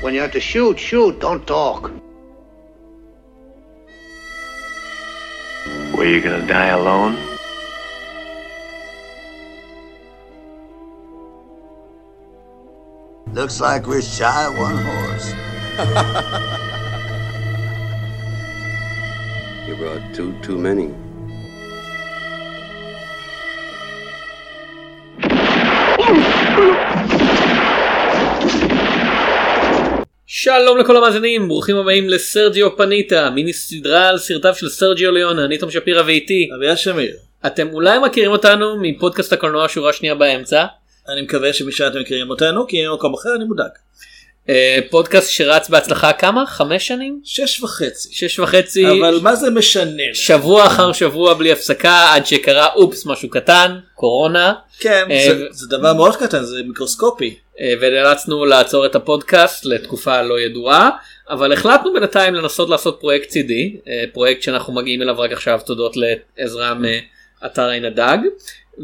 When you have to shoot, shoot, don't talk. Were you gonna die alone? Looks like we're shy of one horse. You brought two too many. שלום לכל המאזינים, ברוכים הבאים לסרג'יו פניטה, מיני סדרה על סרטיו של סרג'יו ליונה, אני תום שפירא ואיתי. אביה שמיר. אתם אולי מכירים אותנו מפודקאסט הקולנוע שורה שנייה באמצע, אני מקווה שמשם אתם מכירים אותנו כי במקום אחר אני מודאג. אה, פודקאסט שרץ בהצלחה כמה? חמש שנים? שש וחצי. שש וחצי, אבל מה זה משנה? שבוע אחר שבוע בלי הפסקה עד שקרה אופס משהו קטן, קורונה, כן, אה, זה- זה דבר מאוד קטן, זה מיקרוסקופי. אה, ונאלצנו לעצור את הפודקאסט לתקופה לא ידועה, אבל החלטנו בינתיים לנסות לעשות פרויקט צידי, פרויקט שאנחנו מגיעים אליו רק עכשיו תודות לעזרה מאתר עין הדג,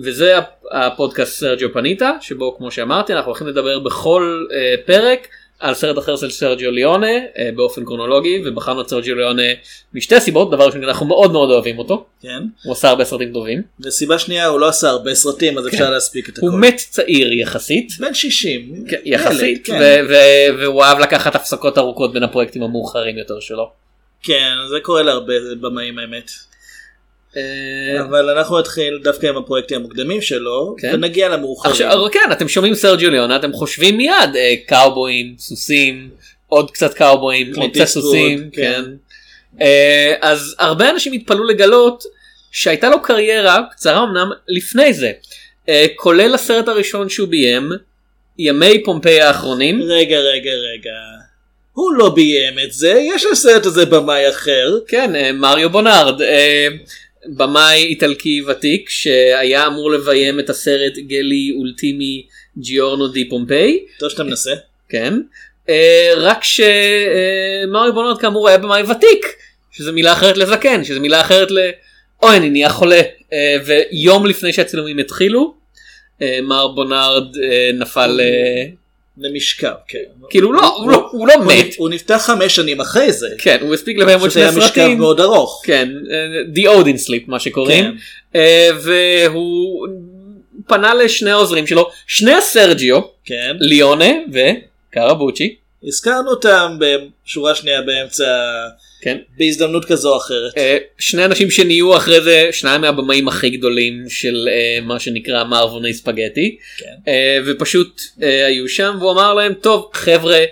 וזה הפ- הפודקאסט סרג'יו פניטה, שבו כמו שאמרתי אנחנו הולכים לדבר בכל אה, פרק על סרט אחר של סרג'יו ליונה אה, באופן קרונולוגי, ובחרנו את סרג'יו ליונה משתי סיבות, דבר ראשון אנחנו מאוד מאוד אוהבים אותו, כן. הוא עשה הרבה סרטים טובים, וסיבה שנייה הוא לא עשה הרבה סרטים אז אפשר להספיק את הכל. הוא מת צעיר יחסית. בן 60. כן, ילד, יחסית כן. ו- ו- והוא אהב לקחת הפסקות ארוכות בין הפרויקטים המאוחרים יותר שלו. כן, זה קורה להרבה במאים האמת. אה, אבל אנחנו נתחיל דווקא עם הפרויקטים המוקדמים שלו, כן. ונגיע למאוחרים. עכשיו כן אתם שומעים סרג'יו ליונה אתם חושבים מיד אה, קאובויים סוסים עוד קצת קאובויים עוד קצת סוסים כן. כן. אה, אז הרבה אנשים התפלאו לגלות שהייתה לו קריירה קצרה אמנם לפני זה כולל הסרט הראשון שהוא ביים ימי פומפיי האחרונים רגע, רגע, רגע. הוא לא ביים את זה, יש לסרט הזה במאי אחר. כן, מריו בונארד, במאי איטלקי ותיק שהיה אמור לביים את הסרט גלי אולטימי ג'יורנו די פומפיי, טוב שאתה מנסה. כן, אה, רק שמריו בונארד כאמור היה במאי ותיק, שזה מילה אחרת לזקן, שזה מילה אחרת ל... אוי אני נהיה חולה, אה, ויום לפני שהצילומים התחילו, אה, מר בונארד נפל, למשכב, כן. כאילו הוא לא, הוא לא, הוא לא הוא מת, נפ- הוא נפתח חמש שנים אחרי זה. כן, הוא הספיק לביים עוד פשוט היה שני משכב סרטים. מאוד ארוך. כן, אה, The Odin Sleep מה שקוראים, כן. אה, והוא פנה לשני העוזרים שלו, שני הסרג'יו, כן. ליונה וקרבוצ'י, הזכרנו אותם בשורה שנייה באמצע, כן, בהזדמנות כזו או אחרת. אה, שני אנשים שנהיו אחרי זה שניים מהבמאים הכי גדולים של אה, מה שנקרא מערבוני ספגטי, כן. אה, ופשוט היו שם והוא אמר להם טוב חבר'ה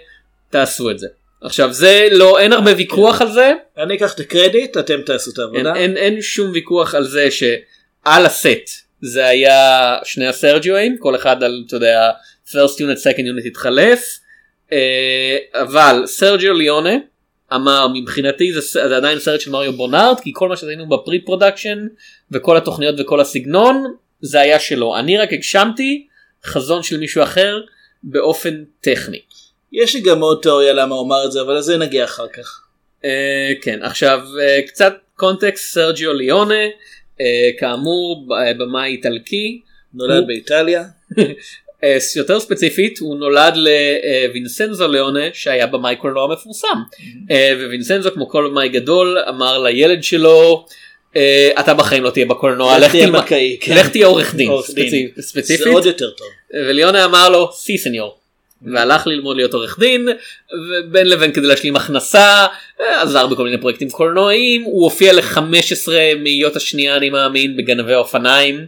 תעשו את זה. עכשיו זה לא אין הרבה ויכוח על זה אני אקח את הקרדיט, אתם תעשו את אין, העבודה. אין, אין שום ויכוח על זה שעל הסט זה היה שני הסרג'ואים כל אחד על אתה יודע first unit second unit התחלף אבל סרג'יו ליונה אמר מבחינתי זה, זה עדיין סרט של מריו בונארד כי כל מה שעשינו ב pre production וכל התוכניות וכל הסגנון זה היה שלו אני רק הגשמתי חזון של מישהו אחר באופן טכני. יש לי גם עוד תיאוריה למה הוא אמר את זה, אבל לזה נגיע אחר כך. אה, כן עכשיו אה, קצת קונטקסט סרג'יו ליונה אה, כאמור במאי איטלקי נולד הוא- באיטליה. אה, יותר ספציפית הוא נולד לווינסנזו ליונה שהיה במאי קולנוע מפורסם אה, ווינסנזו כמו כל במאי גדול אמר לילד שלו אה, אתה בחיים לא תהיה בקולנוע לך תהיה כן. עורך דין עורך דין. ספציפ- זה ספציפית עוד יותר טוב. וליונה אמר לו סי סניור. והלך ללמוד להיות עורך דין ובין לבין כדי להשלים הכנסה אה, עזר בכל מיני פרויקטים קולנועיים הוא הופיע ל-15 מאיות השנייה אני מאמין בגנבי אופניים.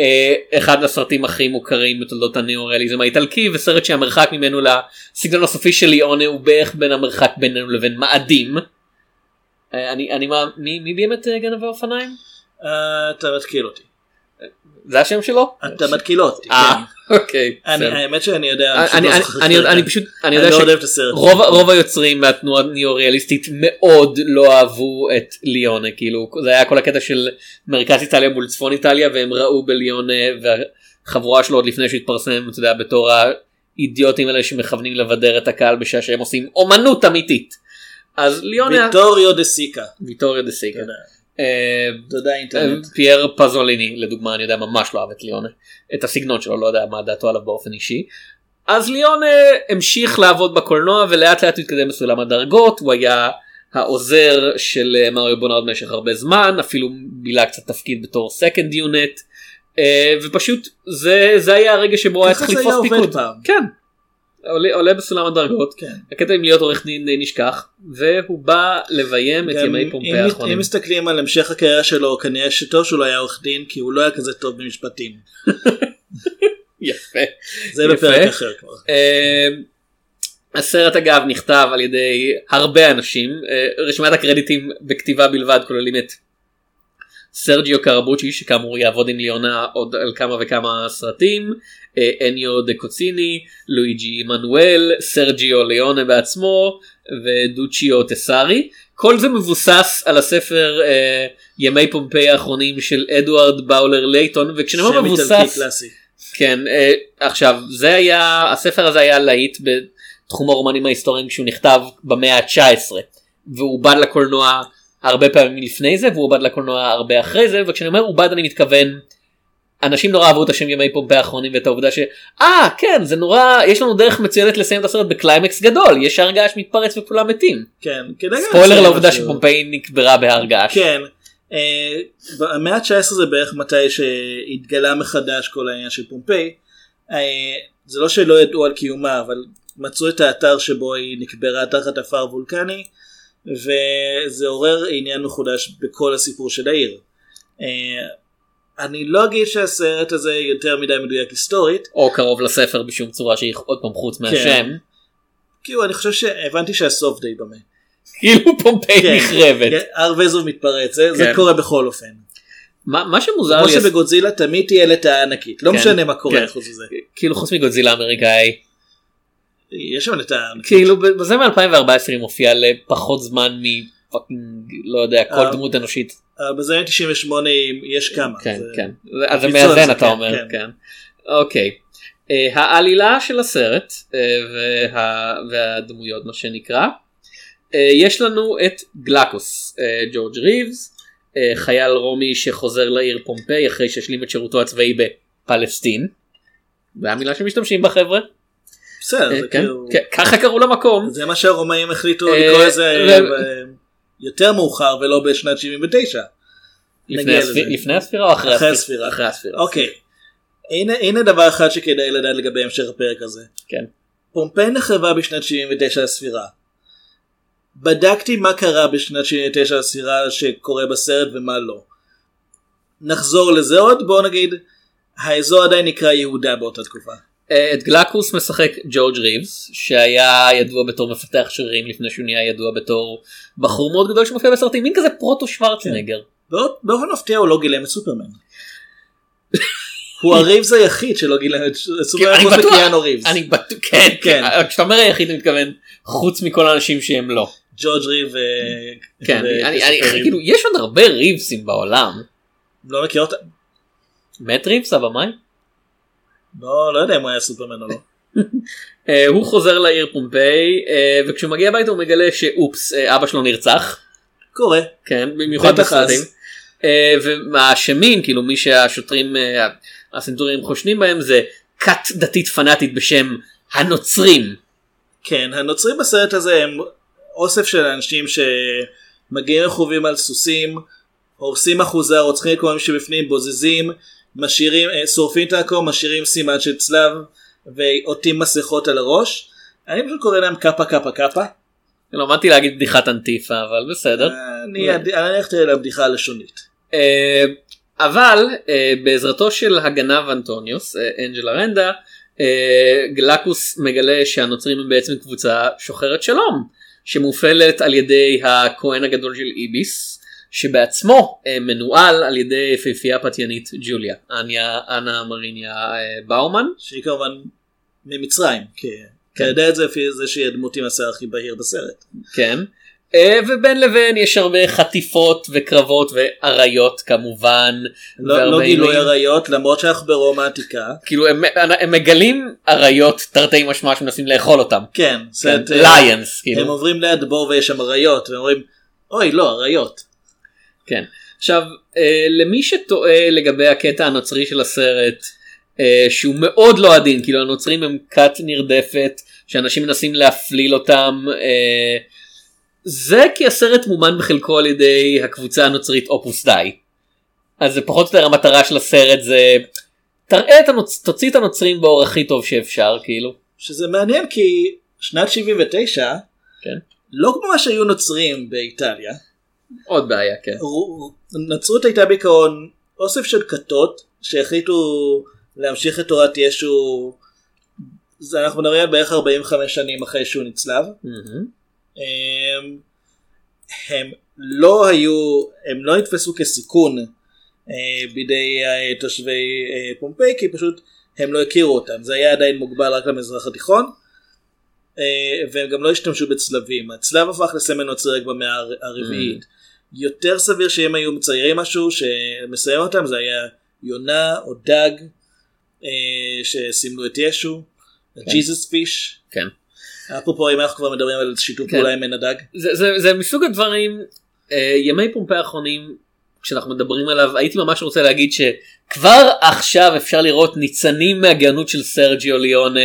אה, אחד הסרטים הכי מוכרים בתולדות הניאו-ריאליזם האיטלקי וסרט שהמרחק ממנו לסגנון הסופי של ליאונה הוא בערך בין המרחק בינינו לבין מאדים. אה, אני אני מה מי מי את אה, גנבי אופניים? אה, אתה מתקיל אותי. זה השם שלו? אתה מתקיל אותי. אה כן. אוקיי. האמת שאני יודע, אני פשוט אני, לא אני, יודע הסרט. שרוב רוב היוצרים מהתנועה הניאו-ריאליסטית מאוד לא אהבו את ליונה כאילו זה היה כל הקטע של מרכז איטליה מול צפון איטליה והם ראו בליונה והחבורה שלו עוד לפני שהתפרסם אתה יודע בתור האידיוטים האלה שמכוונים לבדר את הקהל בשעה שהם עושים אומנות אמיתית. אז ליונה ויטוריו דה סיקה. ויטוריו דה סיקה. אה, תודה אינטרנט. פייר פזוליני לדוגמה אני יודע ממש לא אהב את ליונה את הסגנון שלו לא יודע מה דעתו עליו באופן אישי. אז ליאון אה, המשיך לעבוד בקולנוע ולאט לאט התקדם בסולם הדרגות הוא היה העוזר של אה, מריו בונארד במשך הרבה זמן אפילו בילה קצת תפקיד בתור second unit ופשוט זה זה היה הרגע שבו היה צריך זה היה לתפוס פיקוד. פעם. כן. עולה, עולה בסולם הדרגות כן. הקטע עם להיות עורך דין די נשכח והוא בא לביים את ימי אם- האחרונים. אם מסתכלים על המשך הקריירה שלו כנראה שטוב שהוא לא היה עורך דין כי הוא לא היה כזה טוב במשפטים. יפה. זה. בפרק אחר כבר. אה, הסרט אגב נכתב על ידי הרבה אנשים אה, רשימת הקרדיטים בכתיבה בלבד כוללים את סרג'יו קרבוצ'י שכאמור יעבוד עם ליאונה עוד על כמה וכמה סרטים אה, אניו דה קוציני לואיג'י מנואל סרג'יו ליאונה בעצמו ודוצ'יו טסארי כל זה מבוסס על הספר אה, ימי פומפיי האחרונים של אדוארד בולוור ליטון וכשאני אומר מבוסס. כן אה, עכשיו זה היה הספר הזה היה להיט בתחום הרומנים ההיסטוריים כשהוא נכתב במאה ה-19 והוא עובד לקולנוע הרבה פעמים לפני זה והוא עובד לקולנוע הרבה אחרי זה וכשאני אומר עובד אני מתכוון אנשים נורא אהבו את השם ימי פומפיי האחרונים ואת העובדה שאה כן זה נורא יש לנו דרך מצוינת לסיים את הסרט בקליימקס גדול יש הר געש מתפרץ וכולם מתים כן. כדאי גם ספוילר לעובדה. שפומפיי נקברה בהר געש כן. אה, במאה ה-19 זה בערך מתי שהתגלה מחדש כל העניין של פומפיי. אה, זה לא שלא ידעו על קיומה אבל מצאו את האתר שבו היא נקברה תחת עפר וולקני וזה עורר עניין מחודש בכל הסיפור של העיר. אני לא אגיד שהסרט הזה יותר מדי מדויק היסטורית או קרוב לספר בשום צורה שהיא עוד פעם חוץ מהשם כאילו אני חושב שהבנתי שהסוף די דומה. כאילו פומפיי כן, נחרבת. כן, הר וזו מתפרץ זה זה כן. קורה בכל אופן. מה מה שמוזר כמו לי שבגודזילה תמיד תהיה לטאה ענקית לא כן, משנה מה קורה כן. חוץ מזה. כאילו חוץ מגודזילה האמריקאי יש שם לטאה ענקית. כאילו בזה מ-2014 היא מופיעה לפחות זמן מפאקינג לא יודע כל אה. דמות אנושית אבל בזמן 98 יש כמה. כן כן אז זה מאזן אתה כן, אומר כן. כן אוקיי אה, העלילה של הסרט אה, וה- והדמויות מה שנקרא אה, יש לנו את גלקוס אה, ג'ורג' ריבס אה, חייל רומי שחוזר לעיר פומפיי אחרי שהשלים את שירותו הצבאי בפלסטין. זה המילה שמשתמשים בה חבר'ה. בסדר, אה, כן, כאילו... ככה קראו למקום. זה מה שהרומאים החליטו אה, לקרוא לזה אה, יותר מאוחר ולא בשנת 79. לפני הספירה או אחרי אחרי הספירה? הספירה. אחרי הספירה. אוקיי. הנה הנה דבר אחד שכדאי לדעת לגבי המשך הפרק הזה. כן. פומפיי נחרבה בשנת 79 לספירה. בדקתי מה קרה בשנת 79 לספירה שקורה בסרט ומה לא. נחזור לזה עוד בוא נגיד האזור עדיין נקרא יהודה באותה תקופה. אה, את גלקוס משחק ג'ורג' ריבס שהיה ידוע בתור מפתח שרירים לפני שהוא נהיה ידוע בתור בחור מאוד גדול שמופיע בסרטים מין כזה פרוטו שוורצנגר. באות- באופן מפתיע הוא לא גילם את סופרמן. הוא הריבס היחיד שלא גילם את סופרמן אני חוץ בטוח. מקיאנו ריבס. אני בטוח כן כן. כן כשאתה אומר היחיד אתה מתכוון חוץ מכל האנשים שהם לא. ג'ורג' ריב. כן אני- אני. כאילו יש עוד הרבה ריבסים בעולם. לא מכיר אותה? מת ריבס הבמאי? לא לא יודע אם הוא היה סופרמן או לא. אה, הוא חוזר לעיר פומפיי אה, וכשהוא מגיע הביתה הוא מגלה שאופס אה, אבא שלו נרצח. קורה. כן במיוחד. בסרטים. והאשמים כאילו מי שהשוטרים אה, הסנטורים חושדים בהם זה כת דתית פנאטית בשם הנוצרים. כן הנוצרים בסרט הזה הם אוסף של אנשים שמגיעים רכובים על סוסים הורסים אחוזה רוצחים את כל מי שבפנים בוזזים משאירים אה, שורפים את העקום משאירים סימן של צלב ועוטים מסכות על הראש. אני פשוט קורא להם קאפה קאפה קאפה. לא באתי להגיד בדיחת אנטיפה אבל בסדר. אני אני הלכתי על הבדיחה הלשונית. אה, אבל אה, בעזרתו של הגנב אנטוניוס אה, אנג'לה רנדה אה, גלקוס מגלה שהנוצרים הם בעצם קבוצה שוחרת שלום שמופעלת על ידי הכהן הגדול של איביס שבעצמו אה, מנוהל על ידי יפהפייה פתיינית ג'וליה אניה אנה מריניה אה, באומן שהיא כמובן ממצרים. כי אתה יודע את זה לפי זה שהיא הדמות עם השיער הכי בהיר בסרט. כן אה, ובין לבין יש הרבה חטיפות וקרבות ואריות כמובן. לא, לא גילוי. עריות למרות שאנחנו ברומא העתיקה. כאילו הם, הם מגלים אריות תרתי משמע שמנסים לאכול אותם. כן, ליונס הם כאילו. עוברים ליד בור ויש שם אריות והם אומרים אוי לא אריות. כן. עכשיו אה, למי שטועה לגבי הקטע הנוצרי של הסרט אה, שהוא מאוד לא עדין כאילו הנוצרים הם כת נרדפת שאנשים מנסים להפליל אותם. אה, זה כי הסרט מומן בחלקו על ידי הקבוצה הנוצרית אופוס די. אז זה פחות או יותר המטרה של הסרט זה תראה את הנוצ... תוציא את הנוצרים באור הכי טוב שאפשר כאילו. שזה מעניין כי שנת 79 כן. לא כמו מה שהיו נוצרים באיטליה. עוד בעיה כן. נצרות הייתה בעיקרון אוסף של כתות שהחליטו להמשיך את תורת ישו. זה אנחנו מדברים על בערך 45 שנים אחרי שהוא נצלב. הם, הם לא היו, הם לא נתפסו כסיכון אה, בידי אה, תושבי אה, פומפיי כי פשוט הם לא הכירו אותם, זה היה עדיין מוגבל רק למזרח התיכון אה, והם גם לא השתמשו בצלבים, הצלב הפך לסמל נוצרי רק במאה הר- הרביעית. יותר סביר שאם היו מציירים משהו שמסיים אותם זה היה יונה או דג אה, שסימלו את ישו, ג'יזוס פיש. כן. אפרופו אם אנחנו כבר מדברים על שיתוף כן. פעולה עם עין הדג. זה, זה, זה מסוג הדברים אה, ימי פומפי האחרונים כשאנחנו מדברים עליו הייתי ממש רוצה להגיד שכבר עכשיו אפשר לראות ניצנים מהגאונות של סרג'יו ליונה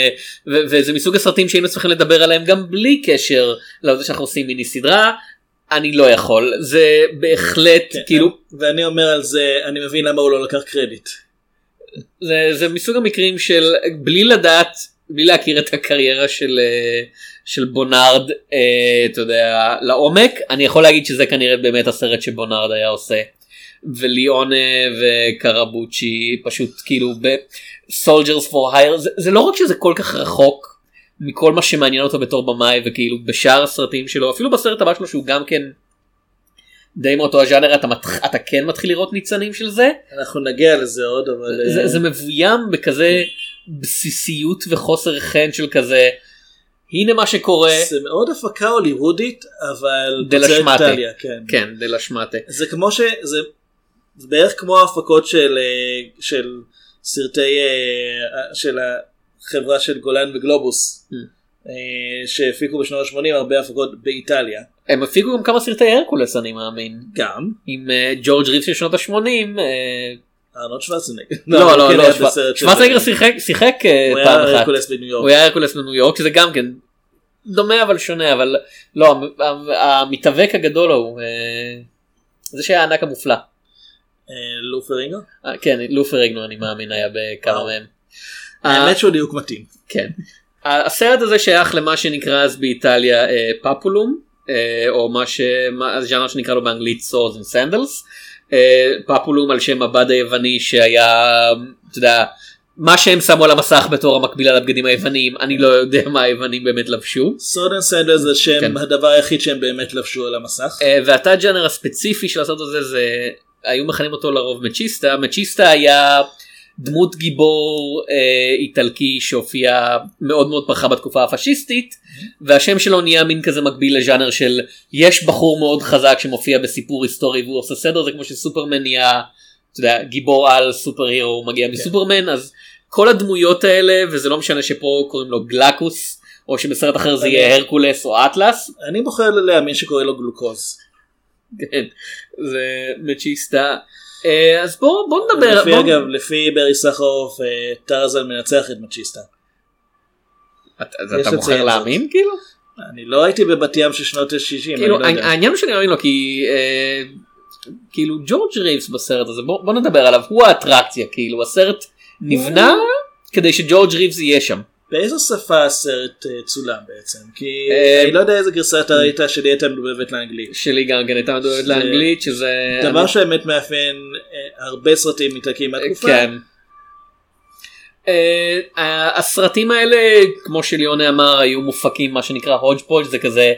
וזה מסוג הסרטים שהיינו צריכים לדבר עליהם גם בלי קשר לזה שאנחנו עושים מיני סדרה. אני לא יכול זה בהחלט כן, כאילו ואני אומר על זה אני מבין למה הוא לא לקח קרדיט. זה, זה מסוג המקרים של בלי לדעת בלי להכיר את הקריירה של אה, של בונארד אה, אתה יודע לעומק אני יכול להגיד שזה כנראה באמת הסרט שבונארד היה עושה. וליאונה וקרבוצ'י פשוט כאילו בסולג'רס פור הייר זה, זה לא רק שזה כל כך רחוק מכל מה שמעניין אותו בתור במאי וכאילו בשאר הסרטים שלו אפילו בסרט הבא שלו שהוא גם כן די מאותו הז'אנר אתה, מתח, אתה כן מתחיל לראות ניצנים של זה אנחנו נגיע לזה עוד אבל אה, זה, זה מבוים בכזה בסיסיות וחוסר חן של כזה הנה מה שקורה זה מאוד הפקה הוליוודית אבל דה תוצרת לשמטה. איטליה, כן. כן דלה שמטה זה כמו ש... זה, זה בערך כמו ההפקות של, אה, של סרטי אה, של החברה של גולן וגלובוס Mm. אה, שהפיקו בשנות ה-80 הרבה הפקות באיטליה הם הפיקו גם כמה סרטי הרקולס אני מאמין גם עם אה, ג'ורג' ריבס של שנות ה-80 ארנולד שוורצנגר. לא לא כן לא היה שוורצנגר שיחק אה, פעם אחת. הוא היה הרקולס בניו יורק שזה גם כן דומה אבל שונה אבל לא המ- המ- המתאבק הגדול הוא אה, זה שהיה הענק המופלא אה, לו פריגנו? אה, כן לו פריגנו אני מאמין היה בכמה. מהם. האמת שהוא דיוק מתאים. כן. הסרט הזה שייך למה שנקרא אז באיטליה אה, peplum אה, או מה שהז'אנר שנקרא לו באנגלית סורס and סנדלס. peplum על שם הבד היווני שהיה אתה יודע מה שהם שמו על המסך בתור המקבילה לבגדים היווניים אני לא יודע מה היוונים באמת לבשו. sword and sandals זה שם כן. הדבר היחיד שהם באמת לבשו על המסך. אה, והתת ג'אנר הספציפי של הסרט הזה זה היו מכנים אותו לרוב מצ'יסטה מצ'יסטה היה דמות גיבור אה, איטלקי שהופיע מאוד מאוד פרחה בתקופה הפשיסטית והשם שלו נהיה מין כזה מקביל לז'אנר של יש בחור מאוד חזק שמופיע בסיפור היסטורי והוא עושה סדר זה כמו שסופרמן נהיה אתה יודע, גיבור על סופר הירו הוא מגיע מסופרמן אז כל הדמויות האלה וזה לא משנה שפה קוראים לו גלקוס או שבסרט אחר זה יהיה הרקולס או אטלס אני בוחר להאמין שקורא לו גלוקוז. כן, זה מצ'יסטה. אה, אז בוא בוא נדבר. לפי בוא- אגב לפי ברי סחרוף אה, טרזן מנצח את מצ'יסטה. אתה- אתה זאת. להאמין כאילו? אני לא הייתי בבת ים של שנות ה-60. כאילו אני לא. העניין הוא שאני מאמין לו כי אה, כאילו ג'ורג' ריבס בסרט הזה בוא בוא נדבר עליו הוא האטרקציה כאילו הסרט נבנה כדי שג'ורג' ריבס יהיה שם. באיזו שפה הסרט אה, צולם בעצם? כי אה, אני לא יודע איזה גרסה אתה ראית שלי הייתה מדובבת לאנגלית. שלי גם כן הייתה מדוברת זה- לאנגלית שזה דבר שבאמת מאפיין אה, הרבה סרטים איטלקיים מהתקופה. כן. הסרטים האלה כמו שליונה אמר היו מופקים מה שנקרא הודג' פודג' זה כזה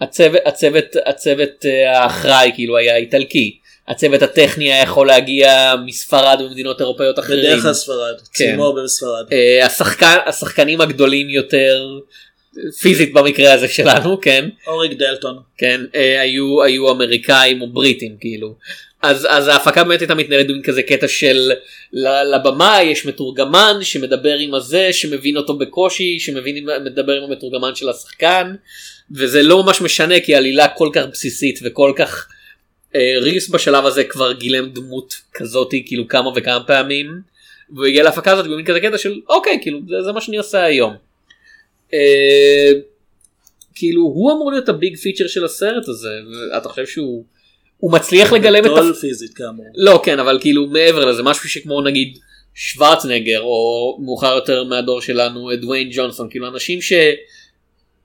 הצוות הצוות הצוות אה, האחראי כאילו היה איטלקי הצוות הטכני היה יכול להגיע מספרד וממדינות אירופאיות אחרים. בדרך כלל ספרד. כן. צילמו הרבה בספרד. אה, השחקן השחקנים הגדולים יותר פיזית במקרה הזה שלנו כן אוריק דלטון. כן אה, היו היו אמריקאים או בריטים כאילו אז אז ההפקה באמת הייתה מתנהלת במין כזה קטע של לבמה יש מתורגמן שמדבר עם הזה שמבין אותו בקושי שמבין עם- מדבר עם המתורגמן של השחקן וזה לא ממש משנה כי העלילה כל כך בסיסית וכל כך ריס בשלב הזה כבר גילם דמות כזאתי כאילו כמה וכמה פעמים והוא הגיע להפקה הזאת במין כזה קטע של אוקיי כאילו זה, זה מה שאני עושה היום. אה, כאילו הוא אמור להיות הביג פיצ'ר של הסרט הזה ואתה חושב שהוא הוא מצליח לגלם את גדול. פיזית כאמור. לא כן אבל כאילו מעבר לזה משהו שכמו נגיד שוורצנגר או מאוחר יותר מהדור שלנו דוויין ג'ונסון כאילו אנשים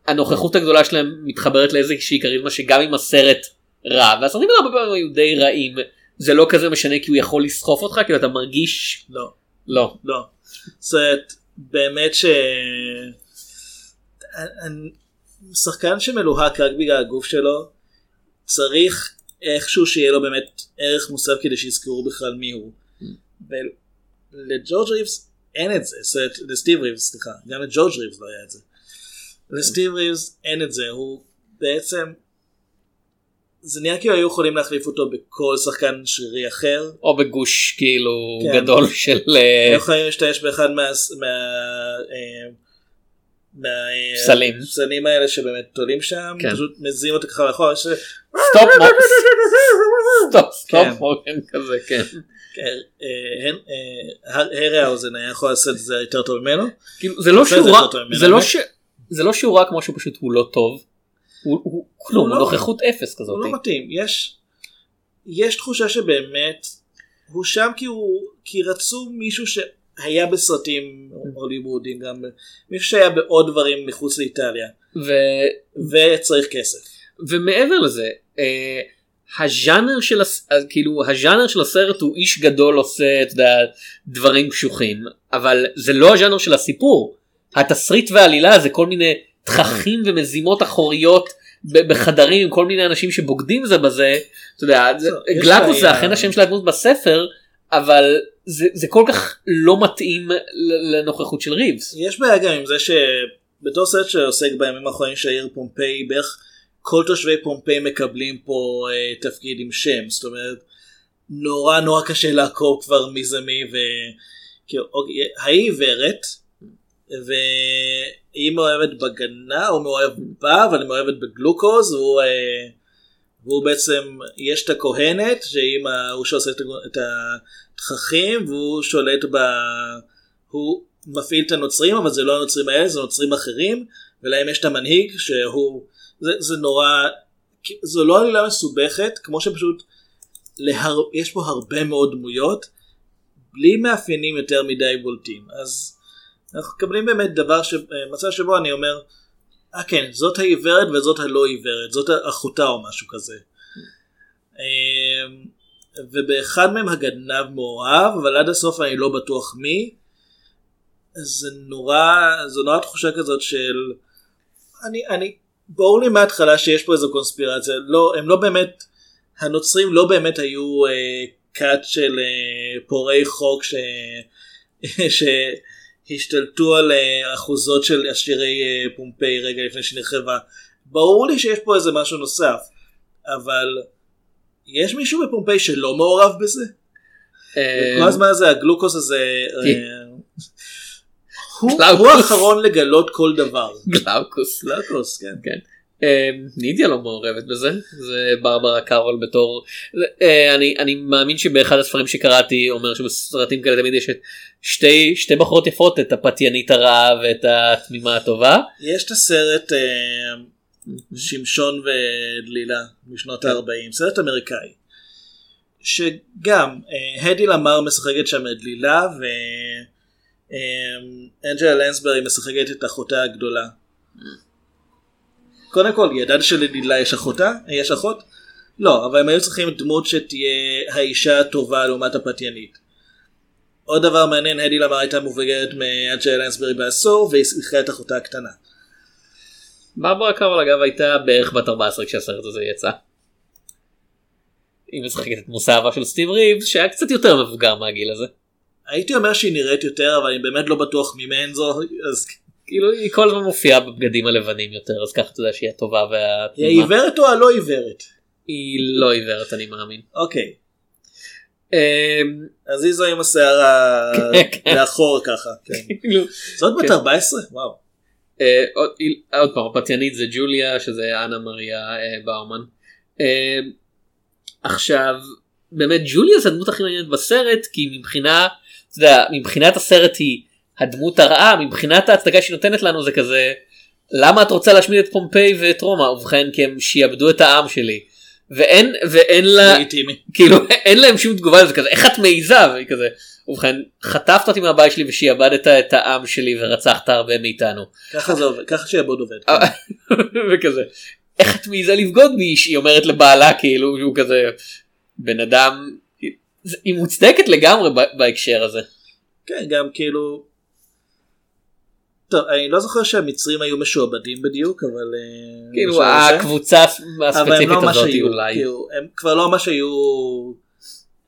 שהנוכחות הגדולה שלהם מתחברת לאיזושהי כריזמה שגם אם הסרט רע והסרטים האלה הרבה פעמים היו די רעים זה לא כזה משנה כי הוא יכול לסחוף אותך כאילו אתה מרגיש לא. לא לא. זאת באמת ש... שחקן שמלוהק רק בגלל הגוף שלו צריך איכשהו שיהיה לו באמת ערך מוסף כדי שיזכרו בכלל מי הוא. ולג'ורג' ריבס אין את זה, אומרת, לסטיב ריבס סליחה, גם לג'ורג' ריבס לא היה את זה. לסטיב ריבס אין את זה, הוא בעצם זה נראה כאילו היו יכולים להחליף אותו בכל שחקן שרירי אחר. או בגוש כאילו כן. גדול של אה, היו יכולים להשתמש באחד מה... מה... אה, מה... אה, פסלים. הפסלים האלה שבאמת תולים שם, כן. פשוט מזיזים אותה ככה לאחור, ש- stop mo- stop stop כן. כזה כן. כן, אה, אה, הרי האוזן היה יכול לעשות את זה יותר טוב ממנו. זה לא שהוא רע כמו שהוא פשוט הוא לא טוב. הוא הוא כלום הוא הוא לא- נוכחות אפס כזאת. הוא לא מתאים, יש יש תחושה שבאמת הוא שם כי הוא כי רצו מישהו שהיה בסרטים הוליוודיים גם מישהו שהיה בעוד דברים מחוץ לאיטליה ו- וצריך כסף. ומעבר לזה אה, הז'אנר של הס... אז כאילו הז'אנר של הסרט הוא איש גדול עושה את דברים קשוחים אבל זה לא הז'אנר של הסיפור התסריט והעלילה זה כל מיני תככים ומזימות אחוריות בחדרים עם כל מיני אנשים שבוגדים זה בזה אתה יודע לא, גלקוס זה. אכן השם של הדמות בספר אבל זה, זה כל כך לא מתאים לנוכחות של ריבס. יש בעיה גם עם זה שבתור סרט שעוסק בימים האחרונים של העיר פומפיי בערך כל תושבי פומפיי מקבלים פה אה, תפקיד עם שם זאת אומרת נורא נורא קשה לעקוב כבר מי זה מי וכאילו אוקיי, ההיא והיא מאוהבת בגנה הוא מאוהב בה אבל היא מאוהבת בגלוקוז והוא, אה, והוא בעצם יש את הכהנת שהיא הוא שעושה את התככים והוא שולט ב... הוא מפעיל את הנוצרים אבל זה לא הנוצרים האלה זה נוצרים אחרים ולהם יש את המנהיג שהוא זה, זה נורא זו לא עלילה מסובכת כמו שפשוט להר, יש פה הרבה מאוד דמויות בלי מאפיינים יותר מדי בולטים. אז אנחנו מקבלים באמת דבר ש... מצב שבו אני אומר אה כן זאת העיוורת וזאת הלא עיוורת זאת אחותה או משהו כזה. אמ, ובאחד מהם הגנב מאוהב אבל עד הסוף אני לא בטוח מי. זה נורא זו נורא תחושה כזאת של אני אני ברור לי מההתחלה שיש פה איזו קונספירציה. לא הם לא באמת הנוצרים לא באמת היו אה, כת של אה, פורעי חוק ש... שהשתלטו על אה, אחוזות של עשירי אה, פומפיי רגע לפני שנחרבה ברור לי שיש פה איזה משהו נוסף אבל יש מישהו בפומפיי שלא מעורב בזה? אה, כל הזמן הזה הגלוקוס הזה כן. הוא גלאוקוס. האחרון לגלות כל דבר. גלאוקוס. גלוקוס כן. כן. אה, נידיה לא מעורבת בזה זה ברברה קארול בתור אה, אני אני מאמין שבאחד הספרים שקראתי אומר שבסרטים כאלה תמיד יש את שתי שתי בחורות יפות את הפתיינית הרעה ואת התמימה הטובה יש את הסרט אה, שמשון ודלילה משנות ה-40 סרט אמריקאי. שגם אה, הדי למר משחקת שם את דלילה ואנג'לה לנסברי משחקת את אחותה הגדולה. קודם כל ידעת שלדלילה יש אחותה? יש אחות? לא, אבל הם היו צריכים דמות שתהיה האישה הטובה לעומת הפתיינית. עוד דבר מעניין, הדי למר הייתה מבוגרת מאנג'לה לנסברי בעשור והיא שיחקה את אחותה הקטנה. ברברה קארול אגב הייתה בערך בת 14 כשהסרט הזה יצא. היא משחקת את מושא האהבה של סטיב ריבס שהיה קצת יותר מבוגר מהגיל הזה. הייתי אומר שהיא נראית יותר אבל אני באמת לא בטוח ממעין זו אז כאילו היא כל הזמן מופיעה בבגדים הלבנים יותר אז ככה אתה יודע שהיא הטובה היא והתמימה. העיוורת או הלא עיוורת? היא לא עיוורת אני מאמין. אוקיי אמ, אז היא זו עם השיער כן, כן. לאחור ככה. כן. כאילו, זאת בת כן. 14? וואו. אה, עוד- היא- פעם הפתיינית זה ג'וליה שזה אנה מריה אה, באומן. אה, עכשיו באמת ג'וליה זה הדמות הכי מעניינת בסרט כי מבחינה אתה יודע, מבחינת הסרט היא הדמות הרעה מבחינת ההצגה שהיא נותנת לנו זה כזה למה את רוצה להשמיד את פומפיי ואת רומא ובכן כי הם שיעבדו את העם שלי ואין ואין לה. כאילו אין להם שום תגובה לזה כזה איך את מעיזה והיא כזה ובכן חטפת אותי מהבית שלי ושיעבדת את העם שלי ורצחת הרבה מאיתנו ככה זה עובד, ככה שיעבוד עובד. אה, וכזה איך את מעיזה לבגוד בי היא אומרת לבעלה כאילו שהוא כזה בן אדם היא מוצדקת לגמרי בהקשר הזה. כן, גם כאילו... טוב, אני לא זוכר שהמצרים היו משועבדים בדיוק, אבל... אה, כאילו. הקבוצה הספציפית לא ממש הזאת היו, אולי. כאילו, הם כבר לא ממש היו...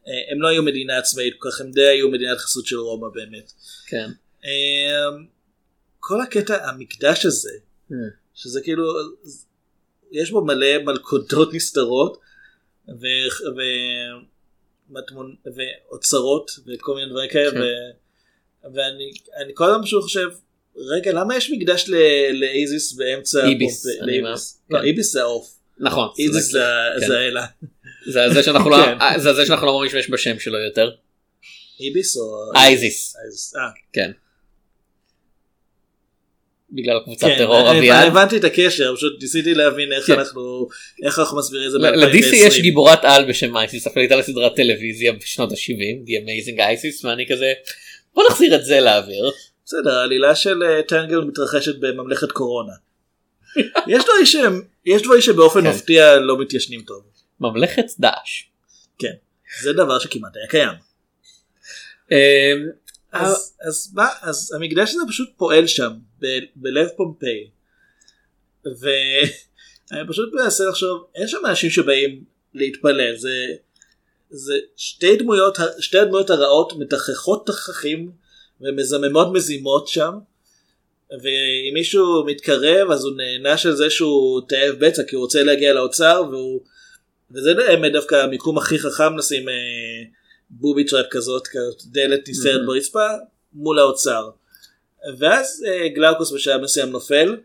אה, הם לא היו מדינה עצמאית כל כך, הם די היו מדינת חסות של רומא באמת. כן. אה, כל הקטע, המקדש הזה, Hmm. שזה כאילו, יש בו מלא מלכודות נסתרות, ו... ו... מטמון- ואוצרות וכל מיני דברים כאלה, כן. ו... ואני אני כל הזמן פשוט חושב, רגע, למה יש מקדש לאיזיס באמצע איביס, אני. לא, כן. איביס זה העוף, נכון. איזיס זה- כן. זה האלה. זה זה שאנחנו לא כן. אה, זה זה שאנחנו לא משתמש בשם שלו יותר. איביס או... אייזיס. אה, כן. בגלל קבוצת כן, טרור אני- אביעד. הבנתי את הקשר, פשוט ניסיתי להבין איך כן. אנחנו איך אנחנו מסבירים את זה ל-DC יש ב-2020. גיבורת על בשם אייסיס, אפילו הייתה לה סדרת טלוויזיה בשנות ה-70, The Amazing Isis, ואני כזה, בוא נחזיר את זה לאוויר. בסדר, העלילה של אה, טנגל מתרחשת בממלכת קורונה. יש דברים שהם, יש דברים שבאופן כן. מפתיע לא מתיישנים טוב. ממלכת דאעש. כן, זה דבר שכמעט היה קיים. אמ, אז, אז מה, אז המקדש הזה פשוט פועל שם, ב- בלב פומפיי. ואני פשוט מנסה לחשוב, אין שם אנשים שבאים להתפלל, זה, זה שתי דמויות, שתי הדמויות הרעות מתככות תככים ומזממות מזימות שם. ואם מישהו מתקרב אז הוא נענש על זה שהוא תאב בצע כי הוא רוצה להגיע לאוצר והוא וזה באמת דווקא המיקום הכי חכם לשים אה, booby trap כזאת, כזאת דלת נסתרת Mhm. ברצפה מול האוצר. ואז אה, גלאוקוס בשלב מסוים נופל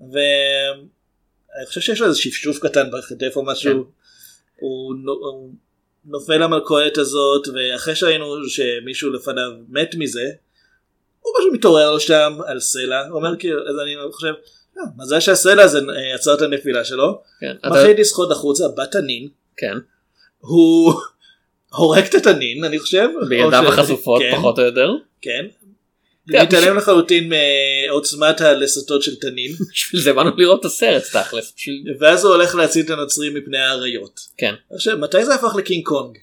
ואני חושב שיש לו איזה שפשוף קטן בכתף או משהו. כן. הוא, הוא נופל למלכודת הזאת ואחרי שראינו שמישהו לפניו מת מזה הוא פשוט מתעורר לו שם על סלע הוא אומר כאילו אז אני חושב "אה, מזל שהסלע הזה אה, עצר את הנפילה שלו כן, אתה- מחליט לשחות החוצה בתנין כן, הוא הורג את התנין אני חושב בידיו החשופות כן, פחות או יותר. כן. כן, מתעלם לחלוטין מעוצמת הלסתות של תנין בשביל זה באנו לראות את הסרט תכלס. ואז הוא הולך להציל את הנוצרים מפני האריות. כן. עכשיו מתי זה הפך לקינג קונג?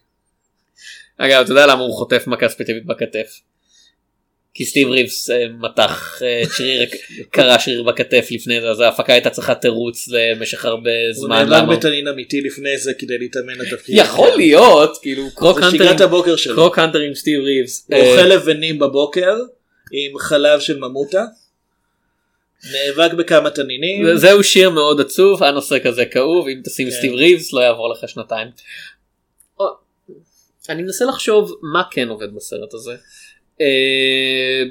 אגב אתה יודע למה הוא חוטף מכה ספציפית בכתף? כי סטיב ריבס אה, מתח אה, שריר קרע שריר בכתף לפני זה אז ההפקה הייתה צריכה תירוץ למשך הרבה הוא זמן. נאבק למה- בתנין אמיתי לפני זה כדי להתאמן לתפקיד. יכול להיות כאילו croc שגרת עם- הבוקר שלו. croc hunter עם סטיב ריבס. הוא אה, אוכל לבנים בבוקר עם חלב של ממוטה. נאבק בכמה תנינים. זה- זהו שיר מאוד עצוב הנושא כזה כאוב אם תשים כן. סטיב ריבס לא יעבור לך שנתיים. אני מנסה לחשוב מה כן עובד בסרט הזה. אה,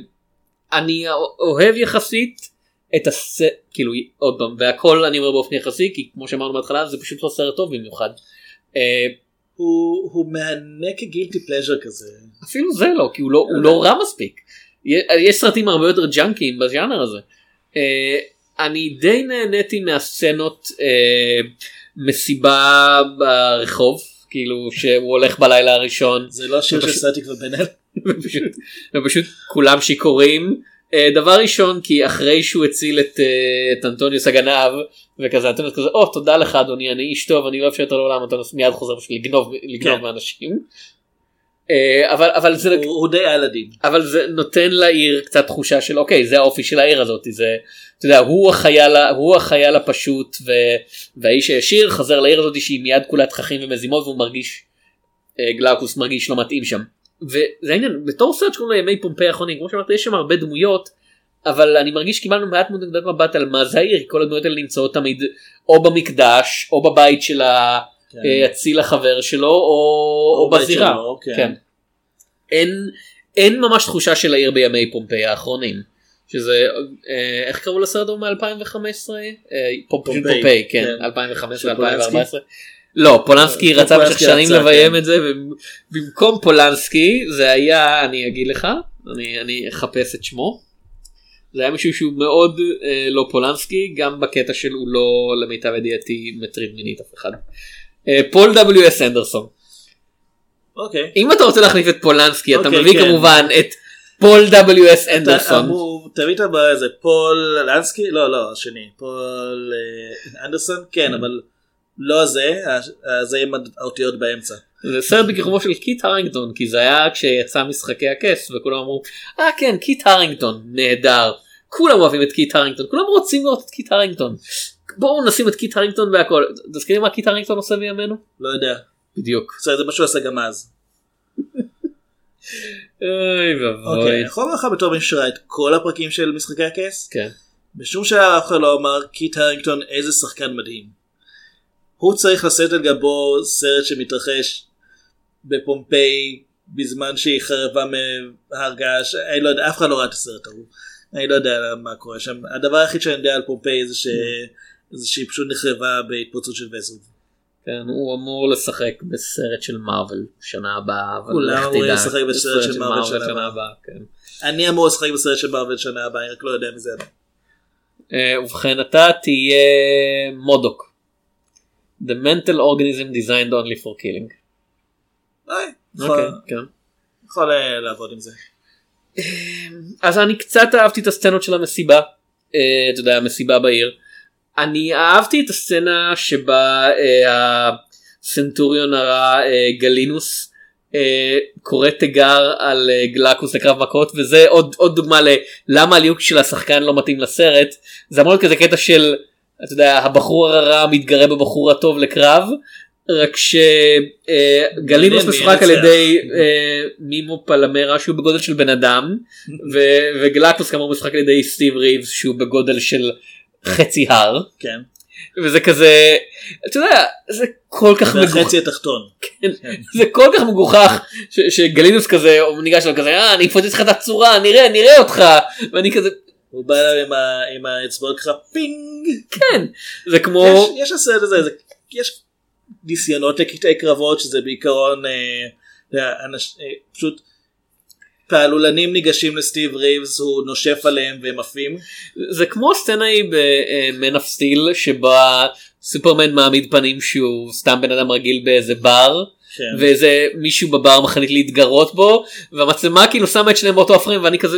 אני אוהב יחסית את הסרט כאילו עוד פעם והכל אני אומר באופן יחסי כי כמו שאמרנו בהתחלה זה פשוט לא סרט טוב במיוחד. אה, הוא הוא מהנה כגילטי פלז'ר כזה. אפילו זה לא כי הוא לא, הוא לא רע מספיק. יש סרטים הרבה יותר ג'אנקיים בז'אנר הזה. אה, אני די נהניתי מהסצנות אה, מסיבה ברחוב כאילו שהוא הולך בלילה הראשון זה לא שיר של סטטיק ובן אל. ופשוט, ופשוט כולם שיכורים. אה, דבר ראשון כי אחרי שהוא הציל את, אה, את אנטוניוס הגנב וכזה אנטוניוס כזה או תודה לך אדוני אני איש טוב אני לא אאפשר את לעולם אנטוניוס מיד חוזר בשביל לגנוב לגנוב כן. מאנשים. אה, אבל אבל זה הוא הוא די על הדין. אבל זה נותן לעיר קצת תחושה של אוקיי זה האופי של העיר הזאת זה אתה יודע הוא החייל הוא החייל הפשוט ו, והאיש הישיר חזר לעיר הזאת שהיא מיד כולה תככים ומזימות והוא מרגיש גלאוקוס מרגיש לא מתאים שם. וזה העניין בתור סרט שקוראים לו ימי פומפי האחרונים כמו שאמרתי יש שם הרבה דמויות אבל אני מרגיש שקיבלנו מעט מאוד נקודת מבט על מה זה העיר כל הדמויות האלה נמצאות תמיד או במקדש או בבית של האציל כן. אה, החבר שלו או, או, או בזירה. שלו, כן. כן. אין, אין ממש תחושה של העיר בימי פומפי האחרונים. שזה אה, איך קראו לסרט ההוא מ-2015? פומפי, פומפיי, כן, כן. 2015-2014. לא פולנסקי אה, רצה במשך שנים לביים כן. את זה ובמקום פולנסקי זה היה אני אגיד לך אני אני אחפש את שמו. זה היה מישהו שהוא מאוד אה, לא פולנסקי גם בקטע של הוא לא למיטב ידיעתי מטריד מינית אף אחד. אה, פול W S אנדרסון. אוקיי. אם אתה רוצה להחליף את פולנסקי אתה אוקיי, מביא כן. כמובן את פול W S אתה אנדרסון. אמור- תביא את הבימאי הזה פולנסקי לא לא השני פול אה, אנדרסון כן אבל לא זה ה- זה עם האותיות באמצע. זה סרט בכיכובו של קיט הרינגטון כי זה היה כשיצא משחקי הכס וכולם אמרו אה כן קיט הרינגטון נהדר כולם אוהבים את קיט הרינגטון כולם רוצים לראות את קיט הרינגטון בואו נשים את קיט הרינגטון בהכל תזכירי מה קיט הרינגטון עושה בימינו? לא יודע. בדיוק. זה מה שהוא עשה גם אז. אוי ואבוי. אני יכול לומר לך בתור מי שראה את כל הפרקים של משחקי הכס כן. בשום שלב אף אחד לא אמר קיט הרינגטון איזה שחקן מדהים. הוא צריך לשאת על גבו סרט שמתרחש בפומפיי בזמן שהיא חרבה מהר געש, אני לא יודע, אף אחד לא ראה את הסרט ההוא. אני לא יודע מה קורה שם. הדבר היחיד שאני יודע על פומפיי זה, ש... זה שהיא פשוט נחרבה בהתפוצצות של וסוב. כן, הוא אמור לשחק בסרט של מארוול שנה הבאה. אבל כולם לך אמורים לשחק בסרט של מארוול שנה הבאה. כן. אני אמור לשחק בסרט של מארוול שנה הבאה, אני רק לא יודע מזה. אה, ובכן אתה תהיה מודוק. The mental organism designed only for killing. אוי, אוקיי, יכול- כן. יכול אה, לעבוד עם זה. אז אני קצת אהבתי את הסצנות של המסיבה. אה, אתה יודע, המסיבה בעיר. אני אהבתי את הסצנה שבה אה, הסנטוריון הרע אה, גלינוס אה, קורא תיגר על אה, גלקוס לקרב מכות וזה עוד עוד דוגמה ללמה הליהוק של השחקן לא מתאים לסרט זה אמור להיות כזה קטע של אתה יודע הבחור הרע מתגרה בבחור הטוב לקרב רק שגלינוס מי משחק על. ידי אה, מימו פלמרה שהוא בגודל של בן אדם וגלקוס כאמור משחק על ידי סטיב ריבס שהוא בגודל של חצי הר כן. וזה כזה אתה יודע זה כל כך זה מגוחך החצי התחתון. זה כל כך מגוחך שגלינוס כזה הוא ניגש אליו כזה אה אני אפוצץ לך את הצורה נראה נראה אותך ואני כזה הוא בא אליו עם ה- עם האצבעות ככה פינג. כן זה יש- כמו יש לסרט הזה, זה- יש ניסיונות לקטעי קרבות שזה בעיקרון אה, אנש- אה, פשוט פעלולנים ניגשים לסטיב ריבס הוא נושף עליהם והם עפים. זה כמו הסצנה היא ב-Man of Steel שבה סופרמן מעמיד פנים שהוא סתם בן אדם רגיל באיזה בר כן. ואיזה מישהו בבר מחליט להתגרות בו והמצלמה כאילו שמה את שניהם באותו הפריים ואני כזה.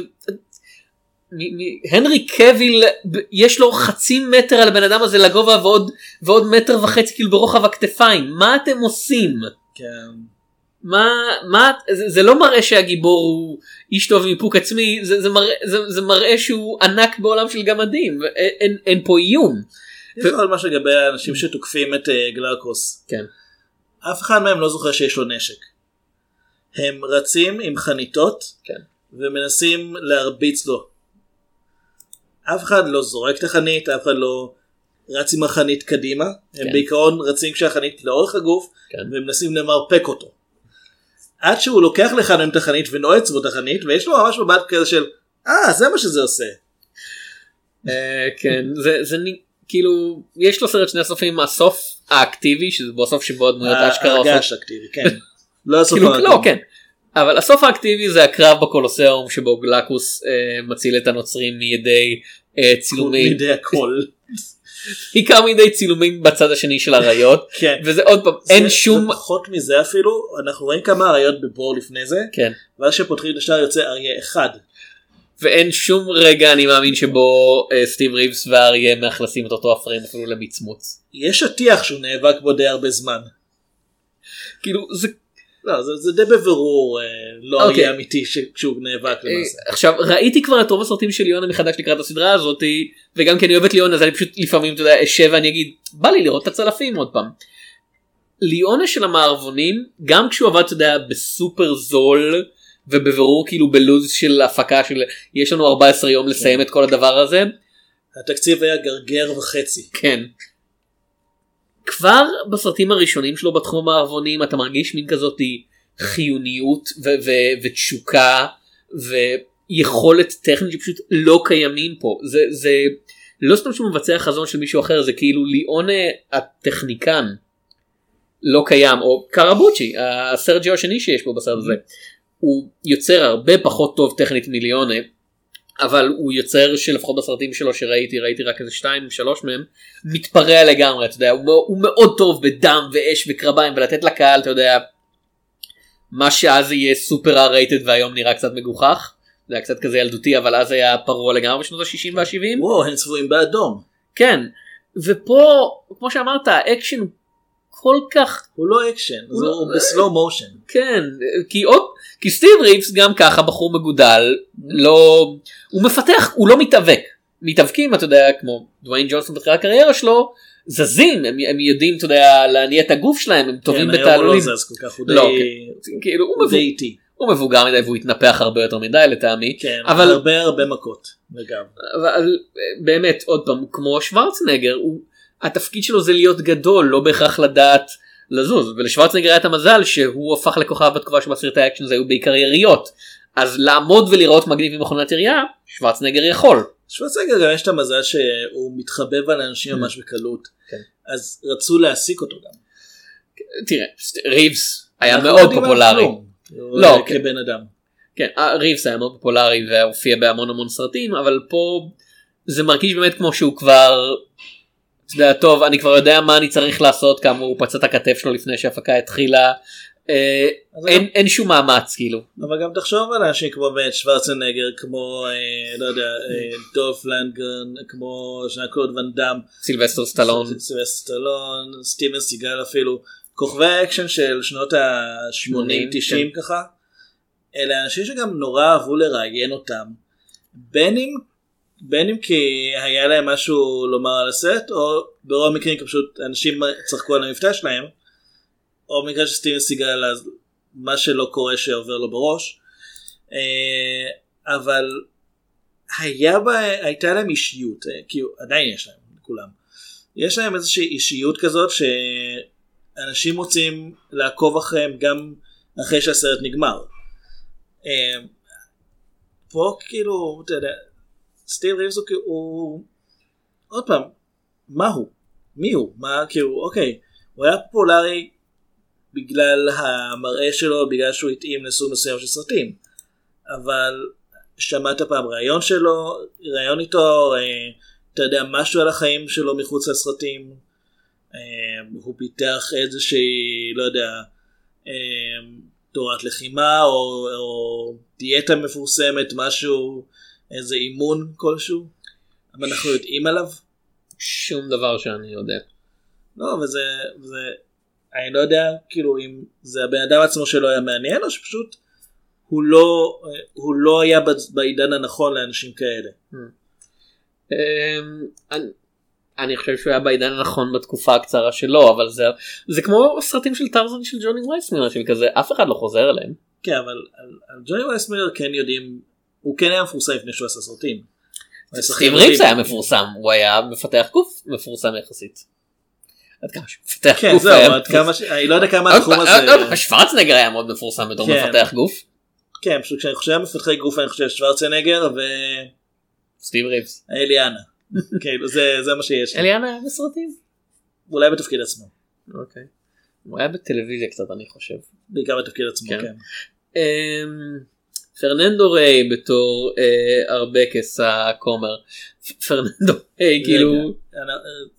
הנרי קוויל יש לו חצי מטר על הבן אדם הזה לגובה ועוד ועוד מטר וחצי כאילו ברוחב הכתפיים מה אתם עושים כן. מה מה זה, זה לא מראה שהגיבור הוא איש טוב עם איפוק עצמי זה, זה, מראה, זה, זה מראה שהוא ענק בעולם של גמדים אין, אין, אין פה איום יש עוד משהו לגבי האנשים שתוקפים את אה, גלרקוס. כן אף אחד מהם לא זוכר שיש לו נשק. הם רצים עם חניתות כן. ומנסים להרביץ לו. אף אחד לא זורק את החנית, אף אחד לא רץ עם החנית קדימה. הם כן. בעיקרון רצים כשהחנית לאורך הגוף כן. ומנסים למרפק אותו. עד שהוא לוקח לאחד מהם את החנית ונועץ בו את החנית ויש לו ממש מבט כזה של אה זה מה שזה עושה. אה, כן זה זה כאילו יש לו סרט שני סופים הסוף האקטיבי שזה בסוף שבו הדמויות אשכרה עושות הרגש אקטיבי כן. לא הסוף כאילו הרגיל. לא כן אבל הסוף האקטיבי זה הקרב בקולוסיאום שבו גלקוס אה, מציל את הנוצרים מידי אה, צילומים מידי הכל. בעיקר מידי צילומים בצד השני של האריות כן. וזה עוד פעם אין זה- שום זה פחות מזה אפילו אנחנו רואים כמה אריות בבור לפני זה כן ואז כשפותחים את השער יוצא אריה אחד. ואין שום רגע אני מאמין שבו אה, סטיב ריבס והאריה מאכלסים את אותו הפריים אפילו למצמוץ יש שטיח שהוא נאבק בו די הרבה זמן. כאילו זה לא זה, זה די בבירור אה, לא אוקיי. אריה אמיתי כשהוא נאבק אה, למעשה. עכשיו ראיתי כבר את רוב הסרטים של ליאונה מחדש לקראת הסדרה הזאת וגם כי אני אוהב את ליאונה אז אני פשוט לפעמים אתה יודע אשב ואני אגיד בא לי לראות את הצלפים עוד פעם. ליאונה של המערבונים גם כשהוא עבד אתה יודע בסופר זול ובבירור כאילו בלוז של הפקה של יש לנו 14 יום לסיים את כל הדבר הזה התקציב היה גרגר וחצי. כן. כבר בסרטים הראשונים שלו בתחום המערבונים אתה מרגיש מין כזאת חיוניות ו- ו- ותשוקה ויכולת טכנית שפשוט לא קיימים פה זה זה לא סתם שהוא מבצע חזון של מישהו אחר זה כאילו ליאונה הטכניקן לא קיים או קרבוצ'י הסרג'יו השני שיש פה בסרט הזה הוא יוצר הרבה פחות טוב טכנית מיליונה אבל הוא יוצר שלפחות בסרטים שלו שראיתי ראיתי רק איזה שתיים שלוש מהם מתפרע לגמרי אתה יודע הוא, הוא מאוד טוב בדם ואש וקרביים ולתת לקהל אתה יודע מה שאז יהיה סופר R-rated והיום נראה קצת מגוחך זה היה קצת כזה ילדותי אבל אז היה פרוע לגמרי בשנות ה-60 וה-70 וואו הם צבועים באדום. כן ופה כמו שאמרת האקשן כל כך הוא לא אקשן, הוא לא- הוא ב slow motion. כן כי עוד כי סטיב ריבס גם ככה בחור מגודל לא הוא מפתח הוא לא מתאבק מתאבקים אתה יודע כמו דוויין ג'ונסון בתחילת הקריירה שלו זזים הם, הם יודעים אתה יודע להניע את הגוף שלהם הם טובים כן, היום הוא בתעלולים לא זז כל כך, הוא די- לא, כאילו הוא, הוא די מבוג... איטי. הוא מבוגר מדי והוא התנפח הרבה יותר מדי לטעמי כן, אבל- הרבה הרבה מכות. לגב. אבל אה, באמת עוד פעם כמו שוורצנגר הוא התפקיד שלו זה להיות גדול לא בהכרח לדעת לזוז ולשוורצנגר היה את המזל שהוא הפך לכוכב בתקופה שבה סרטי האקשן זה היו בעיקר יריות אז לעמוד ולראות מגניב עם מכונת ירייה שוורצנגר יכול. שוורצנגר גם יש את המזל שהוא מתחבב על אנשים ממש בקלות. כן. אז רצו להעסיק אותו גם. תראה ריבס היה מאוד פופולרי. לא, כן. כבן אדם. כן, אה, ריבס היה מאוד פופולרי והופיע בהמון המון סרטים אבל פה זה מרגיש באמת כמו שהוא כבר. אתה יודע, טוב אני כבר יודע מה אני צריך לעשות כאמור הוא פצע את הכתף שלו לפני שההפקה התחילה. אה, אין, אין שום מאמץ כאילו. אבל גם תחשוב על אנשים כמו באמת שוורצנגר, כמו אה, לא יודע, אה, דולף לנגרן, כמו ז'אן קלוד ואן דאם, סילבסטר סטלון. סילבסטר סטלון, סטיבן סיגל אפילו, כוכבי האקשן של שנות ה-80-90 80, כן. ככה, אלה אנשים שגם נורא אהבו לראיין אותם, בין אם, בין אם כי היה להם משהו לומר על הסרט, או ברוב המקרים כי פשוט אנשים צחקו על המבטא שלהם, או במקרה של סיגל אז מה שלא קורה שעובר לו בראש. אה, אבל היה בה, הייתה להם אישיות, כאילו עדיין יש להם, לכולם. יש להם איזושהי אישיות כזאת שאנשים רוצים לעקוב אחריהם גם אחרי שהסרט נגמר. אה, פה כאילו, אתה יודע, סטיב ריבס הוא, כאילו- הוא, עוד פעם, מה הוא? מי הוא? מה, כאילו, אוקיי, הוא היה פופולרי בגלל המראה שלו, בגלל שהוא התאים לסוג מסוים של סרטים. אבל שמעת פעם ראיון שלו, ראיון איתו, אה, אתה יודע משהו על החיים שלו מחוץ לסרטים, אה, הוא פיתח איזושהי, לא יודע, אה, תורת לחימה או, או דיאטה מפורסמת, משהו, איזה אימון כלשהו, אבל אנחנו יודעים עליו. שום דבר שאני יודע. לא, וזה, וזה, אני לא יודע, כאילו, אם זה הבן אדם עצמו שלא היה מעניין, או שפשוט הוא לא, הוא לא היה בעידן הנכון לאנשים כאלה. אמ, אני- חושב שהוא היה בעידן הנכון בתקופה הקצרה שלו אבל זה זה כמו סרטים של טרזן של ג'וני וייסמיר שכזה אף אחד לא חוזר אליהם. כן, אבל על, על ג'וני וייסמילר כן יודעים, הוא כן היה מפורסם לפני שהוא עשה סרטים. סטיב ריבס. היה מפורסם הוא היה מפתח גוף מפורסם יחסית. עד כמה שמפתח כן, גוף זהו, היה עד כמה ש... אני לא יודע כמה התחום הזה... שוורצנגר היה מאוד מפורסם בתור כן. מפתח גוף. כן, פשוט כשאני חושב על מפתחי גוף אני חושב שוורצנגר סטיב ריבס. ואליאנה. כאילו, זה, זה מה שיש. לי. אליאנה היה בסרטים. אולי בתפקיד עצמו. אוקיי. הוא היה בטלוויזיה קצת אני חושב. בעיקר בתפקיד עצמו, כן. כן. פרננדו ריי בתור אה, ארבקס הכומר. פרננדו ריי כאילו רגע, אנ-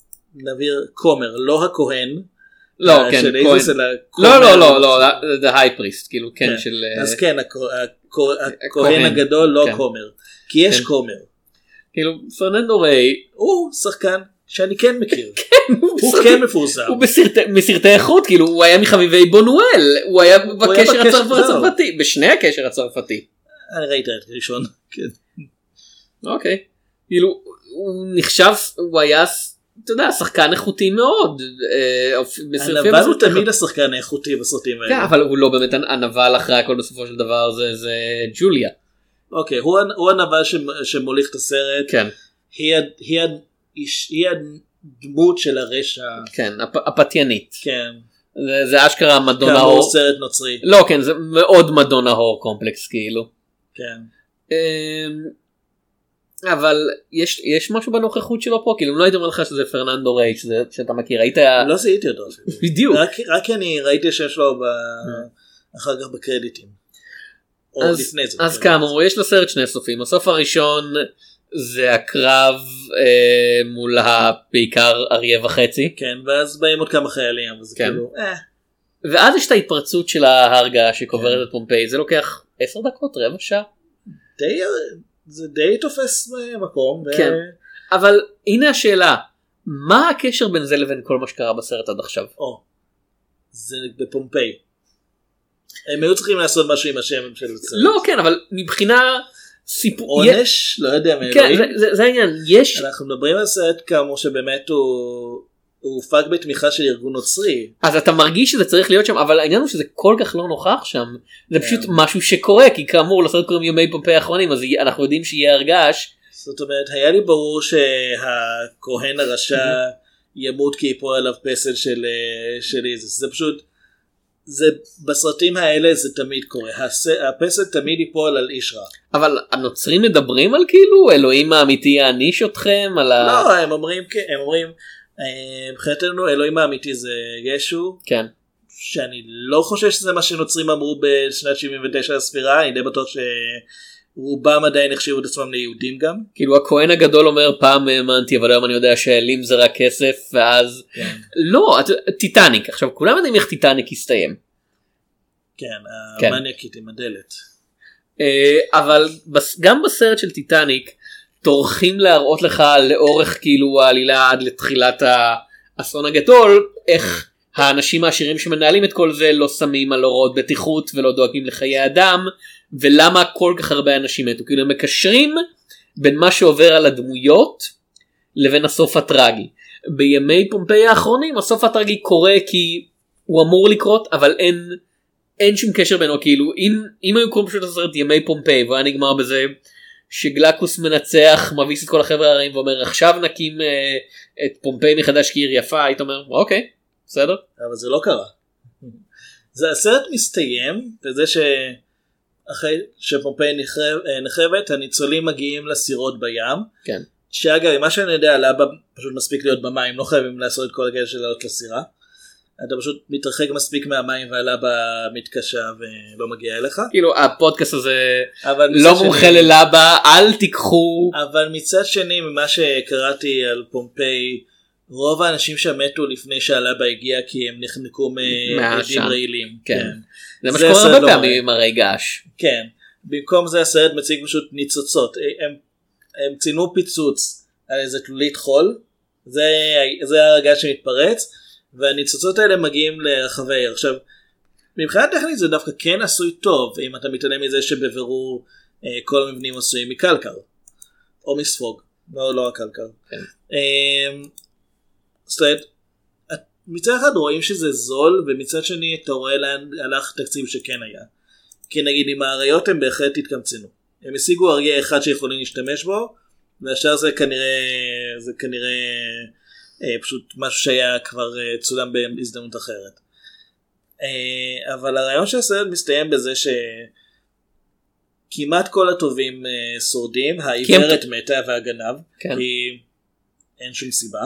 נבהיר כומר, לא הכהן. לא אה, כן כהן. לא כומר. לא לא לא זה הייפריסט כאילו כן כן. של אה, אז כן, הכ- הכ- הכהן הכהן. הגדול לא כן. כומר. כי יש כן. כומר. כאילו פרננדו ריי הוא שחקן שאני כן מכיר. הוא הוא כן מפורסם. הוא מסרטי איכות כאילו הוא היה מחביבי בונואל הוא היה בקשר. הצרפתי בשני הקשר הצרפתי. אני ראיתי את הראשון. כן. אוקיי. כאילו הוא נחשב הוא היה אתה יודע שחקן איכותי מאוד. אה, הנבל הוא תמיד השחקן האיכותי בסרטים כן, האלה. אבל הוא לא באמת הנבל אחרי הכל בסופו של דבר זה ג'וליה. אוקיי, הוא הנ- הוא הנבל שמ- שמוליך את הסרט. כן איש- היא הדמות של הרשע. כן הפ- הפתיינית. כן. זה, זה אשכרה מדונה כאמור הור. סרט נוצרי. לא כן זה מאוד מדונה הור קומפלקס כאילו. כן. אמ, אבל יש יש משהו בנוכחות שלו פה כאילו אם לא הייתי אומר לך שזה פרננדו ריי שזה שאתה מכיר היית לא זיהיתי אותו. בדיוק רק רק אני ראיתי שיש לו ב- אחר כך בקרדיטים. אז. אז בקרדיטים. כאמור יש לסרט שני סופים הסוף הראשון זה הקרב אה, מול בעיקר אריה וחצי כן ואז באים עוד כמה חיילים אז זה כן. כאילו אה, ואז יש את ההתפרצות של ההרגה שקוברת את פומפיי זה לוקח 10 דקות רבע שעה די זה די תופס מקום. ו- כן. אבל הנה השאלה מה הקשר בין זה לבין כל מה שקרה בסרט עד עכשיו או, זה בפומפיי. הם היו צריכים לעשות משהו עם השם של הסרט. לא כן אבל מבחינה סיפור עונש לא יודע כן מאלוהים. זה- זה זה העניין יש אנחנו מדברים על סרט כאמור שבאמת הוא הוא הופק בתמיכה של ארגון נוצרי. אז אתה מרגיש שזה צריך להיות שם אבל העניין הוא שזה כל כך לא נוכח שם זה פשוט כן. משהו שקורה כי כאמור לסרט קוראים ימי פומפיי האחרונים אז אנחנו יודעים שיהיה הרגש זאת אומרת היה לי ברור שהכהן הרשע ימות כי ייפול עליו פסל של אה, של איזוס זה פשוט זה בסרטים האלה זה תמיד קורה. הס- הפסל תמיד ייפול על איש רע. אבל הנוצרים מדברים על כאילו אלוהים האמיתי יעניש אתכם על ה... לא הם אומרים הם אומרים אה, מבחינתנו אלוהים האמיתי זה ישו. כן. שאני לא חושב שזה מה שנוצרים אמרו בשנת 79 לספירה אני די בטוח שרובם עדיין החשיבו את עצמם ליהודים גם. כאילו הכהן הגדול אומר פעם האמנתי אבל היום אני יודע שהאלים זה רק כסף ואז לא את- טיטניק עכשיו כולם יודעים איך טיטניק הסתיים כן, כן. המניאקית עם הדלת. אה, אבל גם בסרט של טיטניק טורחים להראות לך לאורך כאילו העלילה עד לתחילת האסון הגדול איך האנשים העשירים שמנהלים את כל זה לא שמים על הוראות בטיחות ולא דואגים לחיי אדם ולמה כל כך הרבה אנשים מתו כאילו הם מקשרים בין מה שעובר על הדמויות לבין הסוף הטרגי. בימי פומפיי האחרונים הסוף הטרגי קורה כי הוא אמור לקרות אבל אין אין שום קשר בינו כאילו אם אם היו קוראים פשוט לסרט ימי פומפיי והיה נגמר בזה שגלקוס מנצח מביס את כל החבר'ה הרעים ואומר עכשיו נקים אה, את פומפיי מחדש כעיר יפה היית אומר אוקיי בסדר אבל זה לא קרה. זה הסרט מסתיים בזה שאחרי שפומפיי נחרב- אה, נחרבת הניצולים מגיעים לסירות בים. כן. שאגב מה שאני יודע לאבא פשוט מספיק להיות במים לא חייבים לעשות את כל הקטע של לעלות לסירה. אתה פשוט מתרחק מספיק מהמים והלבה מתקשה ולא מגיע אליך. כאילו הפודקאסט הזה לא מומחה ללבה אל תיקחו אבל מצד שני ממה שקראתי על פומפיי רוב האנשים שם מתו לפני שהלבה הגיע כי הם נחנקו מעדים. רעילים. כן. זה מה שקורה הרבה לא פעמים עם הרי געש כן. במקום זה הסרט מציג פשוט ניצוצות. הם, הם צילמו פיצוץ על איזה תלולית חול. זה, זה הרגע שמתפרץ. והניצוצות האלה מגיעים לרחבי העיר. עכשיו, מבחינה טכנית זה דווקא כן עשוי טוב אם אתה מתעלם מזה שבבירור אה, כל המבנים עשויים מקלקר. או מספוג. לא, לא הקלקר. כן. אה, זאת אומרת, מצד אחד רואים שזה זול ומצד שני אתה רואה לאן הלך תקציב שכן היה. כי נגיד עם האריות הם בהחלט התקמצנו. הם השיגו אריה אחד שיכולים להשתמש בו והשאר זה כנראה זה כנראה אה, פשוט משהו שהיה כבר אה, צולם בהזדמנות אחרת. אה, אבל הרעיון של הסרט מסתיים בזה שכמעט כל הטובים אה, שורדים, העיוורת מתה והגנב, כן. כי אין שום סיבה,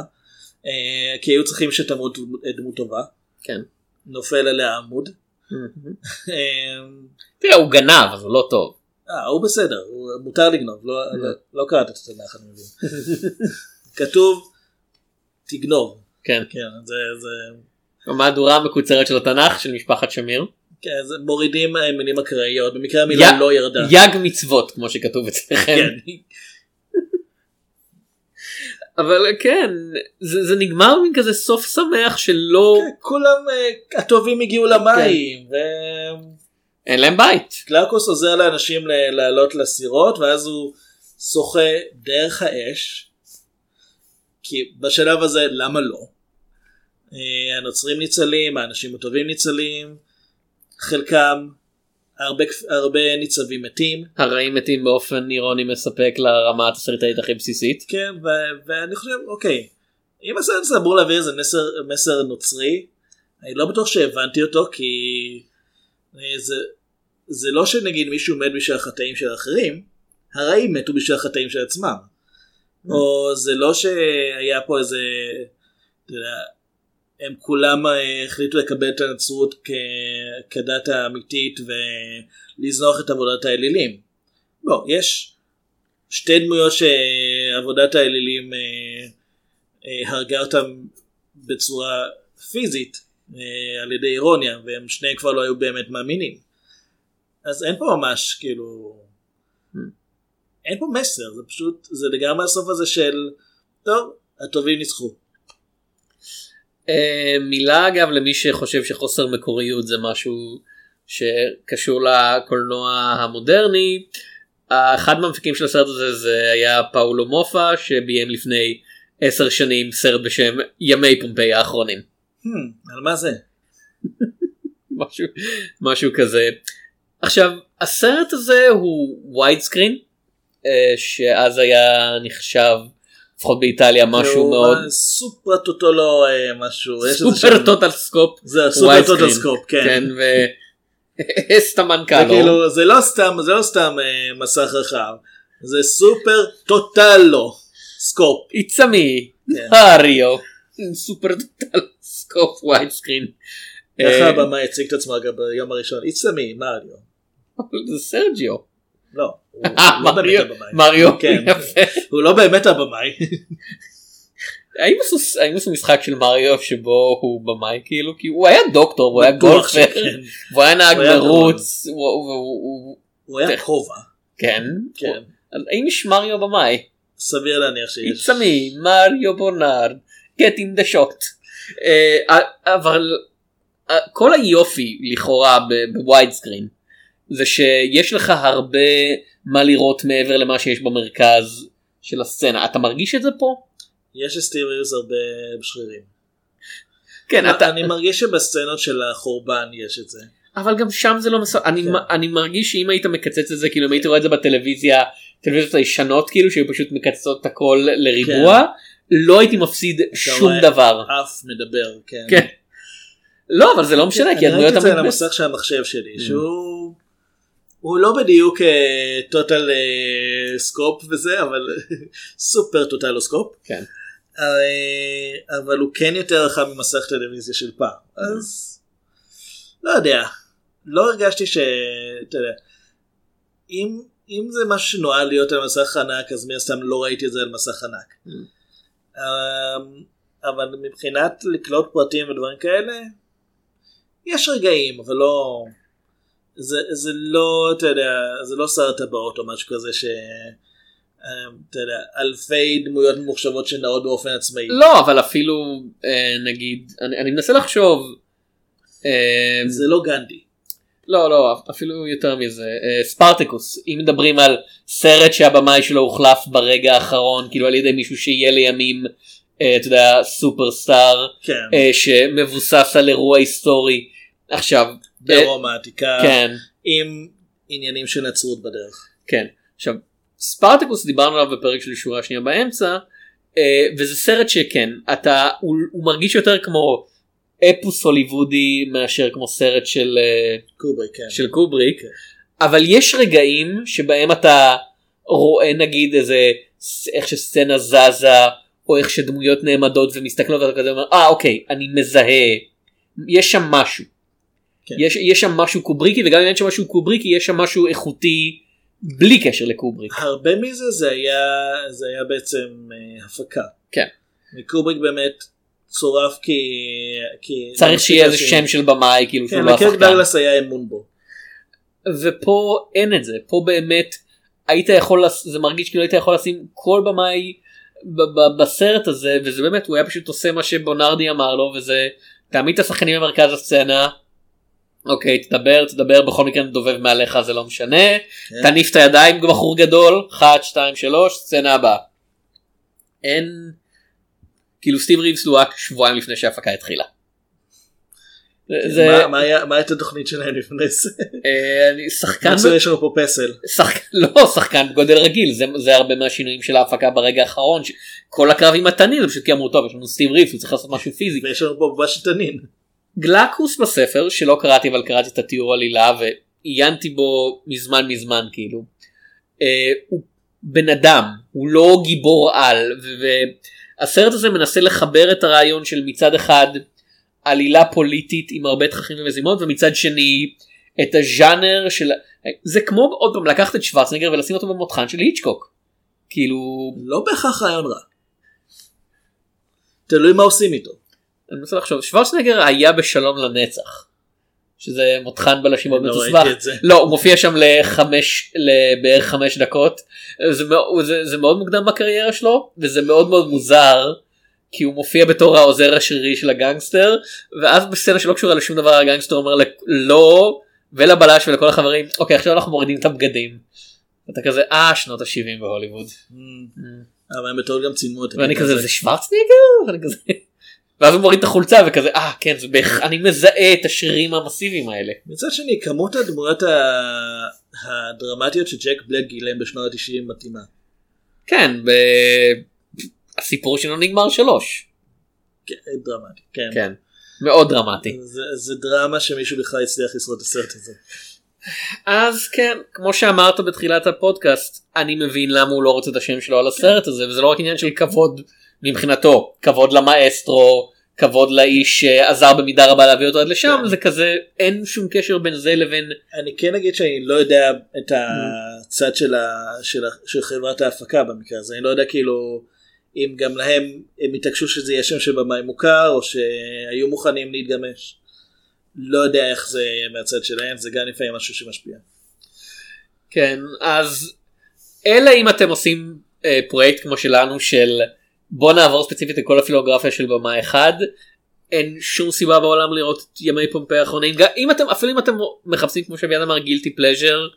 כי היו צריכים שתמות דמות טובה, כן. נופל עליה עמוד. אה, תראה הוא גנב אז הוא לא טוב אה, הוא בסדר, הוא, מותר לגנוב, לא, לא, לא קראת את התנ"ך אני מבין. כתוב, תגנוב. כן כן, זה, זה, המהדורה המקוצרת של התנ"ך של משפחת שמיר כן, זה מורידים אה, מילים אקראיות, במקרה המילה לא ירדה. יג מצוות כמו שכתוב אצלכם כן, אבל כן זה, זה נגמר מין כזה סוף שמח שלא כן, כולם אה, הטובים הגיעו למים, אין להם בית וקלרקוס עוזר לאנשים לעלות לסירות, ואז הוא שוחה דרך האש, כי בשלב הזה למה לא? אה, הנוצרים ניצלים, האנשים הטובים ניצלים, חלקם, הרבה, הרבה ניצבים מתים, הרעים מתים באופן אירוני מספק לרמה התסריטאית הכי בסיסית. כן, ו- ואני חושב, אוקיי, אם הסרט הזה אמור להעביר איזה מסר, מסר נוצרי, אני לא בטוח שהבנתי אותו, כי אה, זה, זה לא שנגיד מישהו מת בשביל החטאים של האחרים, הרעים מתו בשביל החטאים של עצמם. או זה לא שהיה פה איזה, אתה יודע, הם כולם אה, החליטו לקבל את הנצרות כ... כדת האמיתית ולזנוח את עבודת האלילים. לא, יש שתי דמויות שעבודת האלילים אה, אה, הרגה אותם בצורה פיזית על ידי אירוניה והם שניהם כבר לא היו באמת מאמינים. אז אין פה ממש כאילו אין פה מסר זה פשוט זה לגמרי הסוף הזה של טוב הטובים ניצחו. אה, מילה אגב למי שחושב שחוסר מקוריות זה משהו שקשור לקולנוע המודרני. אחד מהמפיקים של הסרט הזה זה היה פאולו מופא שביים לפני עשר שנים סרט בשם ימי פומפיי האחרונים. Hmm, על מה זה? משהו, משהו כזה. עכשיו הסרט הזה הוא wide screen שאז היה נחשב לפחות באיטליה משהו מאוד מה, סופר טוטלו אה, משהו. סופר טוטלסקופ. זה סופר טוטלסקופ כן. כן ו... אסטמן זה כאילו זה לא סתם זה לא סתם אה, מסך רחב זה סופר טוטלו סקופ. It's a me, כן. מריו, סופר טוטל סקופ וייד סקרין. איך אה, הבמה הציג את עצמו אגב ביום הראשון? It's a me, מריו. זה סרג'יו. לא, הוא אה, הוא לא באמת הבמאי. מריו, כן. יפה. הוא לא באמת הבמאי. האם עשו- משחק של מריו שבו הוא במאי כאילו? כי הוא היה דוקטור, הוא היה גולפר. והוא היה נהג מרוץ, הוא- היה כובע. כן. כן. האם יש מריו במאי? סביר להניח שיש. It's me, מריו בונארד, get in the shot. אה, אבל אה, כל היופי לכאורה בווייד סקרין זה שיש לך הרבה מה לראות מעבר למה שיש במרכז של הסצנה. אתה מרגיש את זה פה? יש לסטיב ריבס הרבה שרירים. כן, אתה... אני מרגיש שבסצנות של החורבן יש את זה. אבל גם שם זה לא מסוג... אני, כן. אני מרגיש שאם היית מקצץ את זה, כאילו אם היית רואה את זה בטלוויזיה, טלוויזיות הישנות כאילו, שהיו פשוט מקצצות את הכל לריבוע, לא הייתי מפסיד שום רואה דבר. אף מדבר, כן. כן. לא, אבל זה לא משנה, כי אני הדמויות ראיתי את זה על. המסך של המחשב שלי, שהוא... הוא לא בדיוק טוטל סקופ וזה, אבל סופר טוטלוסקופ. כן. אה, אבל הוא כן יותר רחב ממסך טלוויזיה של פעם. אז לא יודע. לא הרגשתי ש... אתה יודע. אם, אם זה משהו שנועד להיות על מסך ענק, אז מן הסתם לא ראיתי את זה על מסך ענק. Mm. אמ, אבל מבחינת לקלוט פרטים ודברים כאלה, יש רגעים, אבל לא... זה, זה לא, אתה יודע, זה לא שר הטבעות או משהו כזה ש... אמ, אתה יודע, אלפי דמויות ממוחשבות שנעות באופן עצמאי. לא, אבל אפילו, אה, נגיד, אני אני מנסה לחשוב, אה, זה לא גנדי. לא, לא, אפילו יותר מזה, אה, ספרטקוס, אם מדברים על סרט שהבמאי שלו הוחלף ברגע האחרון, כאילו על ידי מישהו שיהיה לימים, אה, אתה יודע, סופרסטאר, כן. שמבוסס על אירוע היסטורי. עכשיו, ברומא העתיקה. כן, עם עניינים של נצרות בדרך. כן. עכשיו, ספרטקוס דיברנו עליו בפרק של שורה שנייה באמצע, אה, וזה סרט שכן, אתה, הוא, הוא מרגיש יותר כמו אפוס הוליוודי מאשר כמו סרט של, אה, קובריק, כן. של קובריק, כן. אבל יש רגעים שבהם אתה רואה נגיד איזה, איך שסצנה זזה, או איך שדמויות נעמדות ומסתכלות ואתה כזה אומר, אה אוקיי, אני מזהה, יש שם משהו. כן. יש, יש שם משהו קובריקי וגם אם אין שם משהו קובריקי יש שם משהו איכותי בלי קשר לקובריק. הרבה מזה זה היה, זה היה בעצם אה, הפקה. כן. מקובריק באמת צורף כי... כי צריך שיהיה איזה שם של במאי כאילו כן, שהוא לא לקרק השחקן. דגלס היה אמון בו. ופה אין את זה פה באמת היית יכול זה מרגיש כאילו היית יכול לשים כל במאי בסרט הזה וזה באמת הוא היה פשוט עושה מה שבונרדי אמר לו וזה תעמיד את השחקנים במרכז הסצנה. אוקיי תדבר תדבר בכל מקרה נדובב מעליך זה לא משנה כן. תניף את הידיים בחור גדול 1 2 3 סצנה הבאה. אין כאילו סטיב ריבס לוהק שבועיים לפני שההפקה התחילה. זה מה- הייתה התוכנית שלהם לפני זה? אה, אני שחקן יש לנו פה פסל. לא שחקן בגודל רגיל זה, זה הרבה מהשינויים של ההפקה ברגע האחרון. כל הקרב עם התנין זה פשוט כי אמרו טוב יש לנו סטיב ריבס הוא צריך לעשות משהו פיזי. ויש לנו פה בבש תנין. גלקוס בספר שלא קראתי אבל קראתי את התיאור עלילה ועיינתי בו מזמן מזמן כאילו. אה, הוא בן אדם הוא לא גיבור על והסרט הזה מנסה לחבר את הרעיון של מצד אחד עלילה פוליטית עם הרבה תככים ומזימות ומצד שני את הז'אנר של זה כמו עוד פעם לקחת את שוורצנגר ולשים אותו במותחן של היצ'קוק כאילו לא בהכרח רעיון רע. תלוי מה עושים איתו. אני מנסה לחשוב שוורצנגר היה בשלום לנצח. שזה מותחן בלשים מאוד לא מתוסבך. זה. לא הוא מופיע שם לחמש לבערך חמש דקות זה, זה, זה מאוד מוקדם בקריירה שלו וזה מאוד מאוד מוזר כי הוא מופיע בתור העוזר השרירי של הגנגסטר ואז בסצנה שלא קשורה לשום דבר הגנגסטר אומר לא ולבלש ולכל החברים אוקיי עכשיו אנחנו מורידים את הבגדים. אתה כזה אה שנות ה-70 בהוליווד. אבל הם בטעות גם צילמו את ואני הקטע כזה. זה שוורצניגר? ואני כזה ואז הוא מוריד את החולצה וכזה אה כן זה בערך אני מזהה את השרירים המסיביים האלה. מצד שני כמות הדמויות ה- הדרמטיות שג'ק בלק גילם בשנות ה-90 מתאימה. כן ב... הסיפור שלו נגמר שלוש. כן, דרמטי. כן. כן. מאוד דרמטי. זה, זה דרמה שמישהו בכלל הצליח לשרוד את הסרט הזה. אז כן כמו שאמרת בתחילת הפודקאסט אני מבין למה הוא לא רוצה את השם שלו על הסרט הזה וזה לא רק עניין של כבוד מבחינתו כבוד למאסטרו כבוד לאיש שעזר במידה רבה להביא אותו עד לשם זה כזה אין שום קשר בין זה לבין אני כן אגיד שאני לא יודע את הצד של, ה, של, ה, של חברת ההפקה במקרה הזה, אני לא יודע כאילו אם גם להם הם התעקשו שזה יהיה שם של במאי מוכר או שהיו מוכנים להתגמש. לא יודע איך זה יהיה מהצד שלהם, זה גם לפעמים משהו שמשפיע. כן אז אלא אם אתם עושים אה, פרויקט כמו שלנו של בוא נעבור ספציפית לכל הפילוגרפיה של במה אחד אין שום סיבה בעולם לראות את ימי פומפי האחרונים אם אתם אפילו אם אתם מחפשים כמו שאביעד אמר guilty pleasure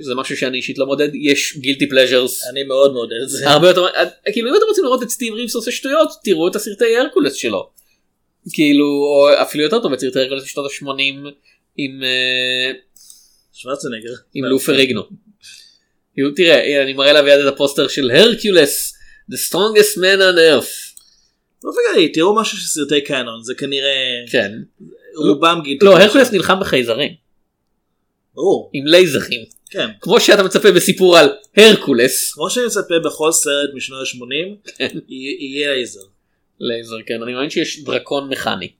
זה משהו שאני אישית לא מודד יש guilty pleasures אני מאוד מעודד את זה. הרבה יותר כאילו אם אתם רוצים לראות את סטיב ריבס עושה שטויות תראו את הסרטי הרקולס שלו כאילו או אפילו יותר טוב את סרטי הרקולס בשנות ה-80 עם אה, שוורצנגר. עם לו פריגנו. כאילו, תראה אני מראה לאביעד את הפוסטר של הרקולס the strongest man on earth באופן כללי, תראו משהו של סרטי קאנון, זה כנראה כן רובם גיל. לא הרקולס נלחם בחייזרים ברור, עם לייזרים כן. כמו שאתה מצפה בסיפור על הרקולס כמו שאני מצפה בכל סרט משנות ה-80, יהיה לייזר. לייזר כן אני מאמין שיש דרקון מכני.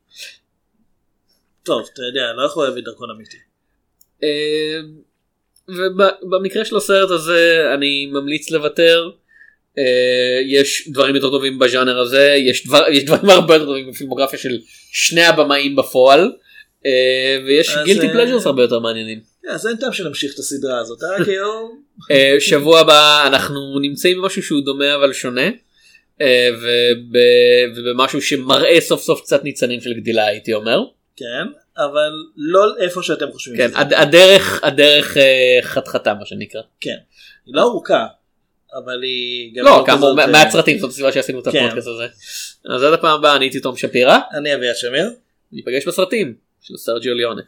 טוב, אתה יודע, לא יכול להביא דרקון אמיתי. אה, ובמקרה של הסרט הזה אני ממליץ לוותר. אה, יש דברים יותר טובים בז'אנר הזה יש, דבר, יש דברים הרבה יותר טובים בפילמוגרפיה של שני הבמאים בפועל אה, ויש גילטי אה, פלז'רס הרבה יותר מעניינים. אז אין טעם שנמשיך את הסדרה הזאת, אה? כאילו... אה, שבוע הבא אנחנו נמצאים במשהו שהוא דומה אבל שונה אה, וב, ובמשהו שמראה סוף סוף קצת ניצנים של גדילה הייתי אומר. כן, אבל לא איפה שאתם חושבים. כן הדרך הדרך אה, חתחתה מה שנקרא. כן. היא לא ארוכה, אבל היא גם לא, כאמור, כזאת, מה- אה, מהסרטים זאת הסיבה שעשינו את כן. הפודקאסט הזה. אז עד הפעם הבאה אני הייתי תום שפירא, אני אביעד שמיר. ניפגש בסרטים של סרג'יו ליונה.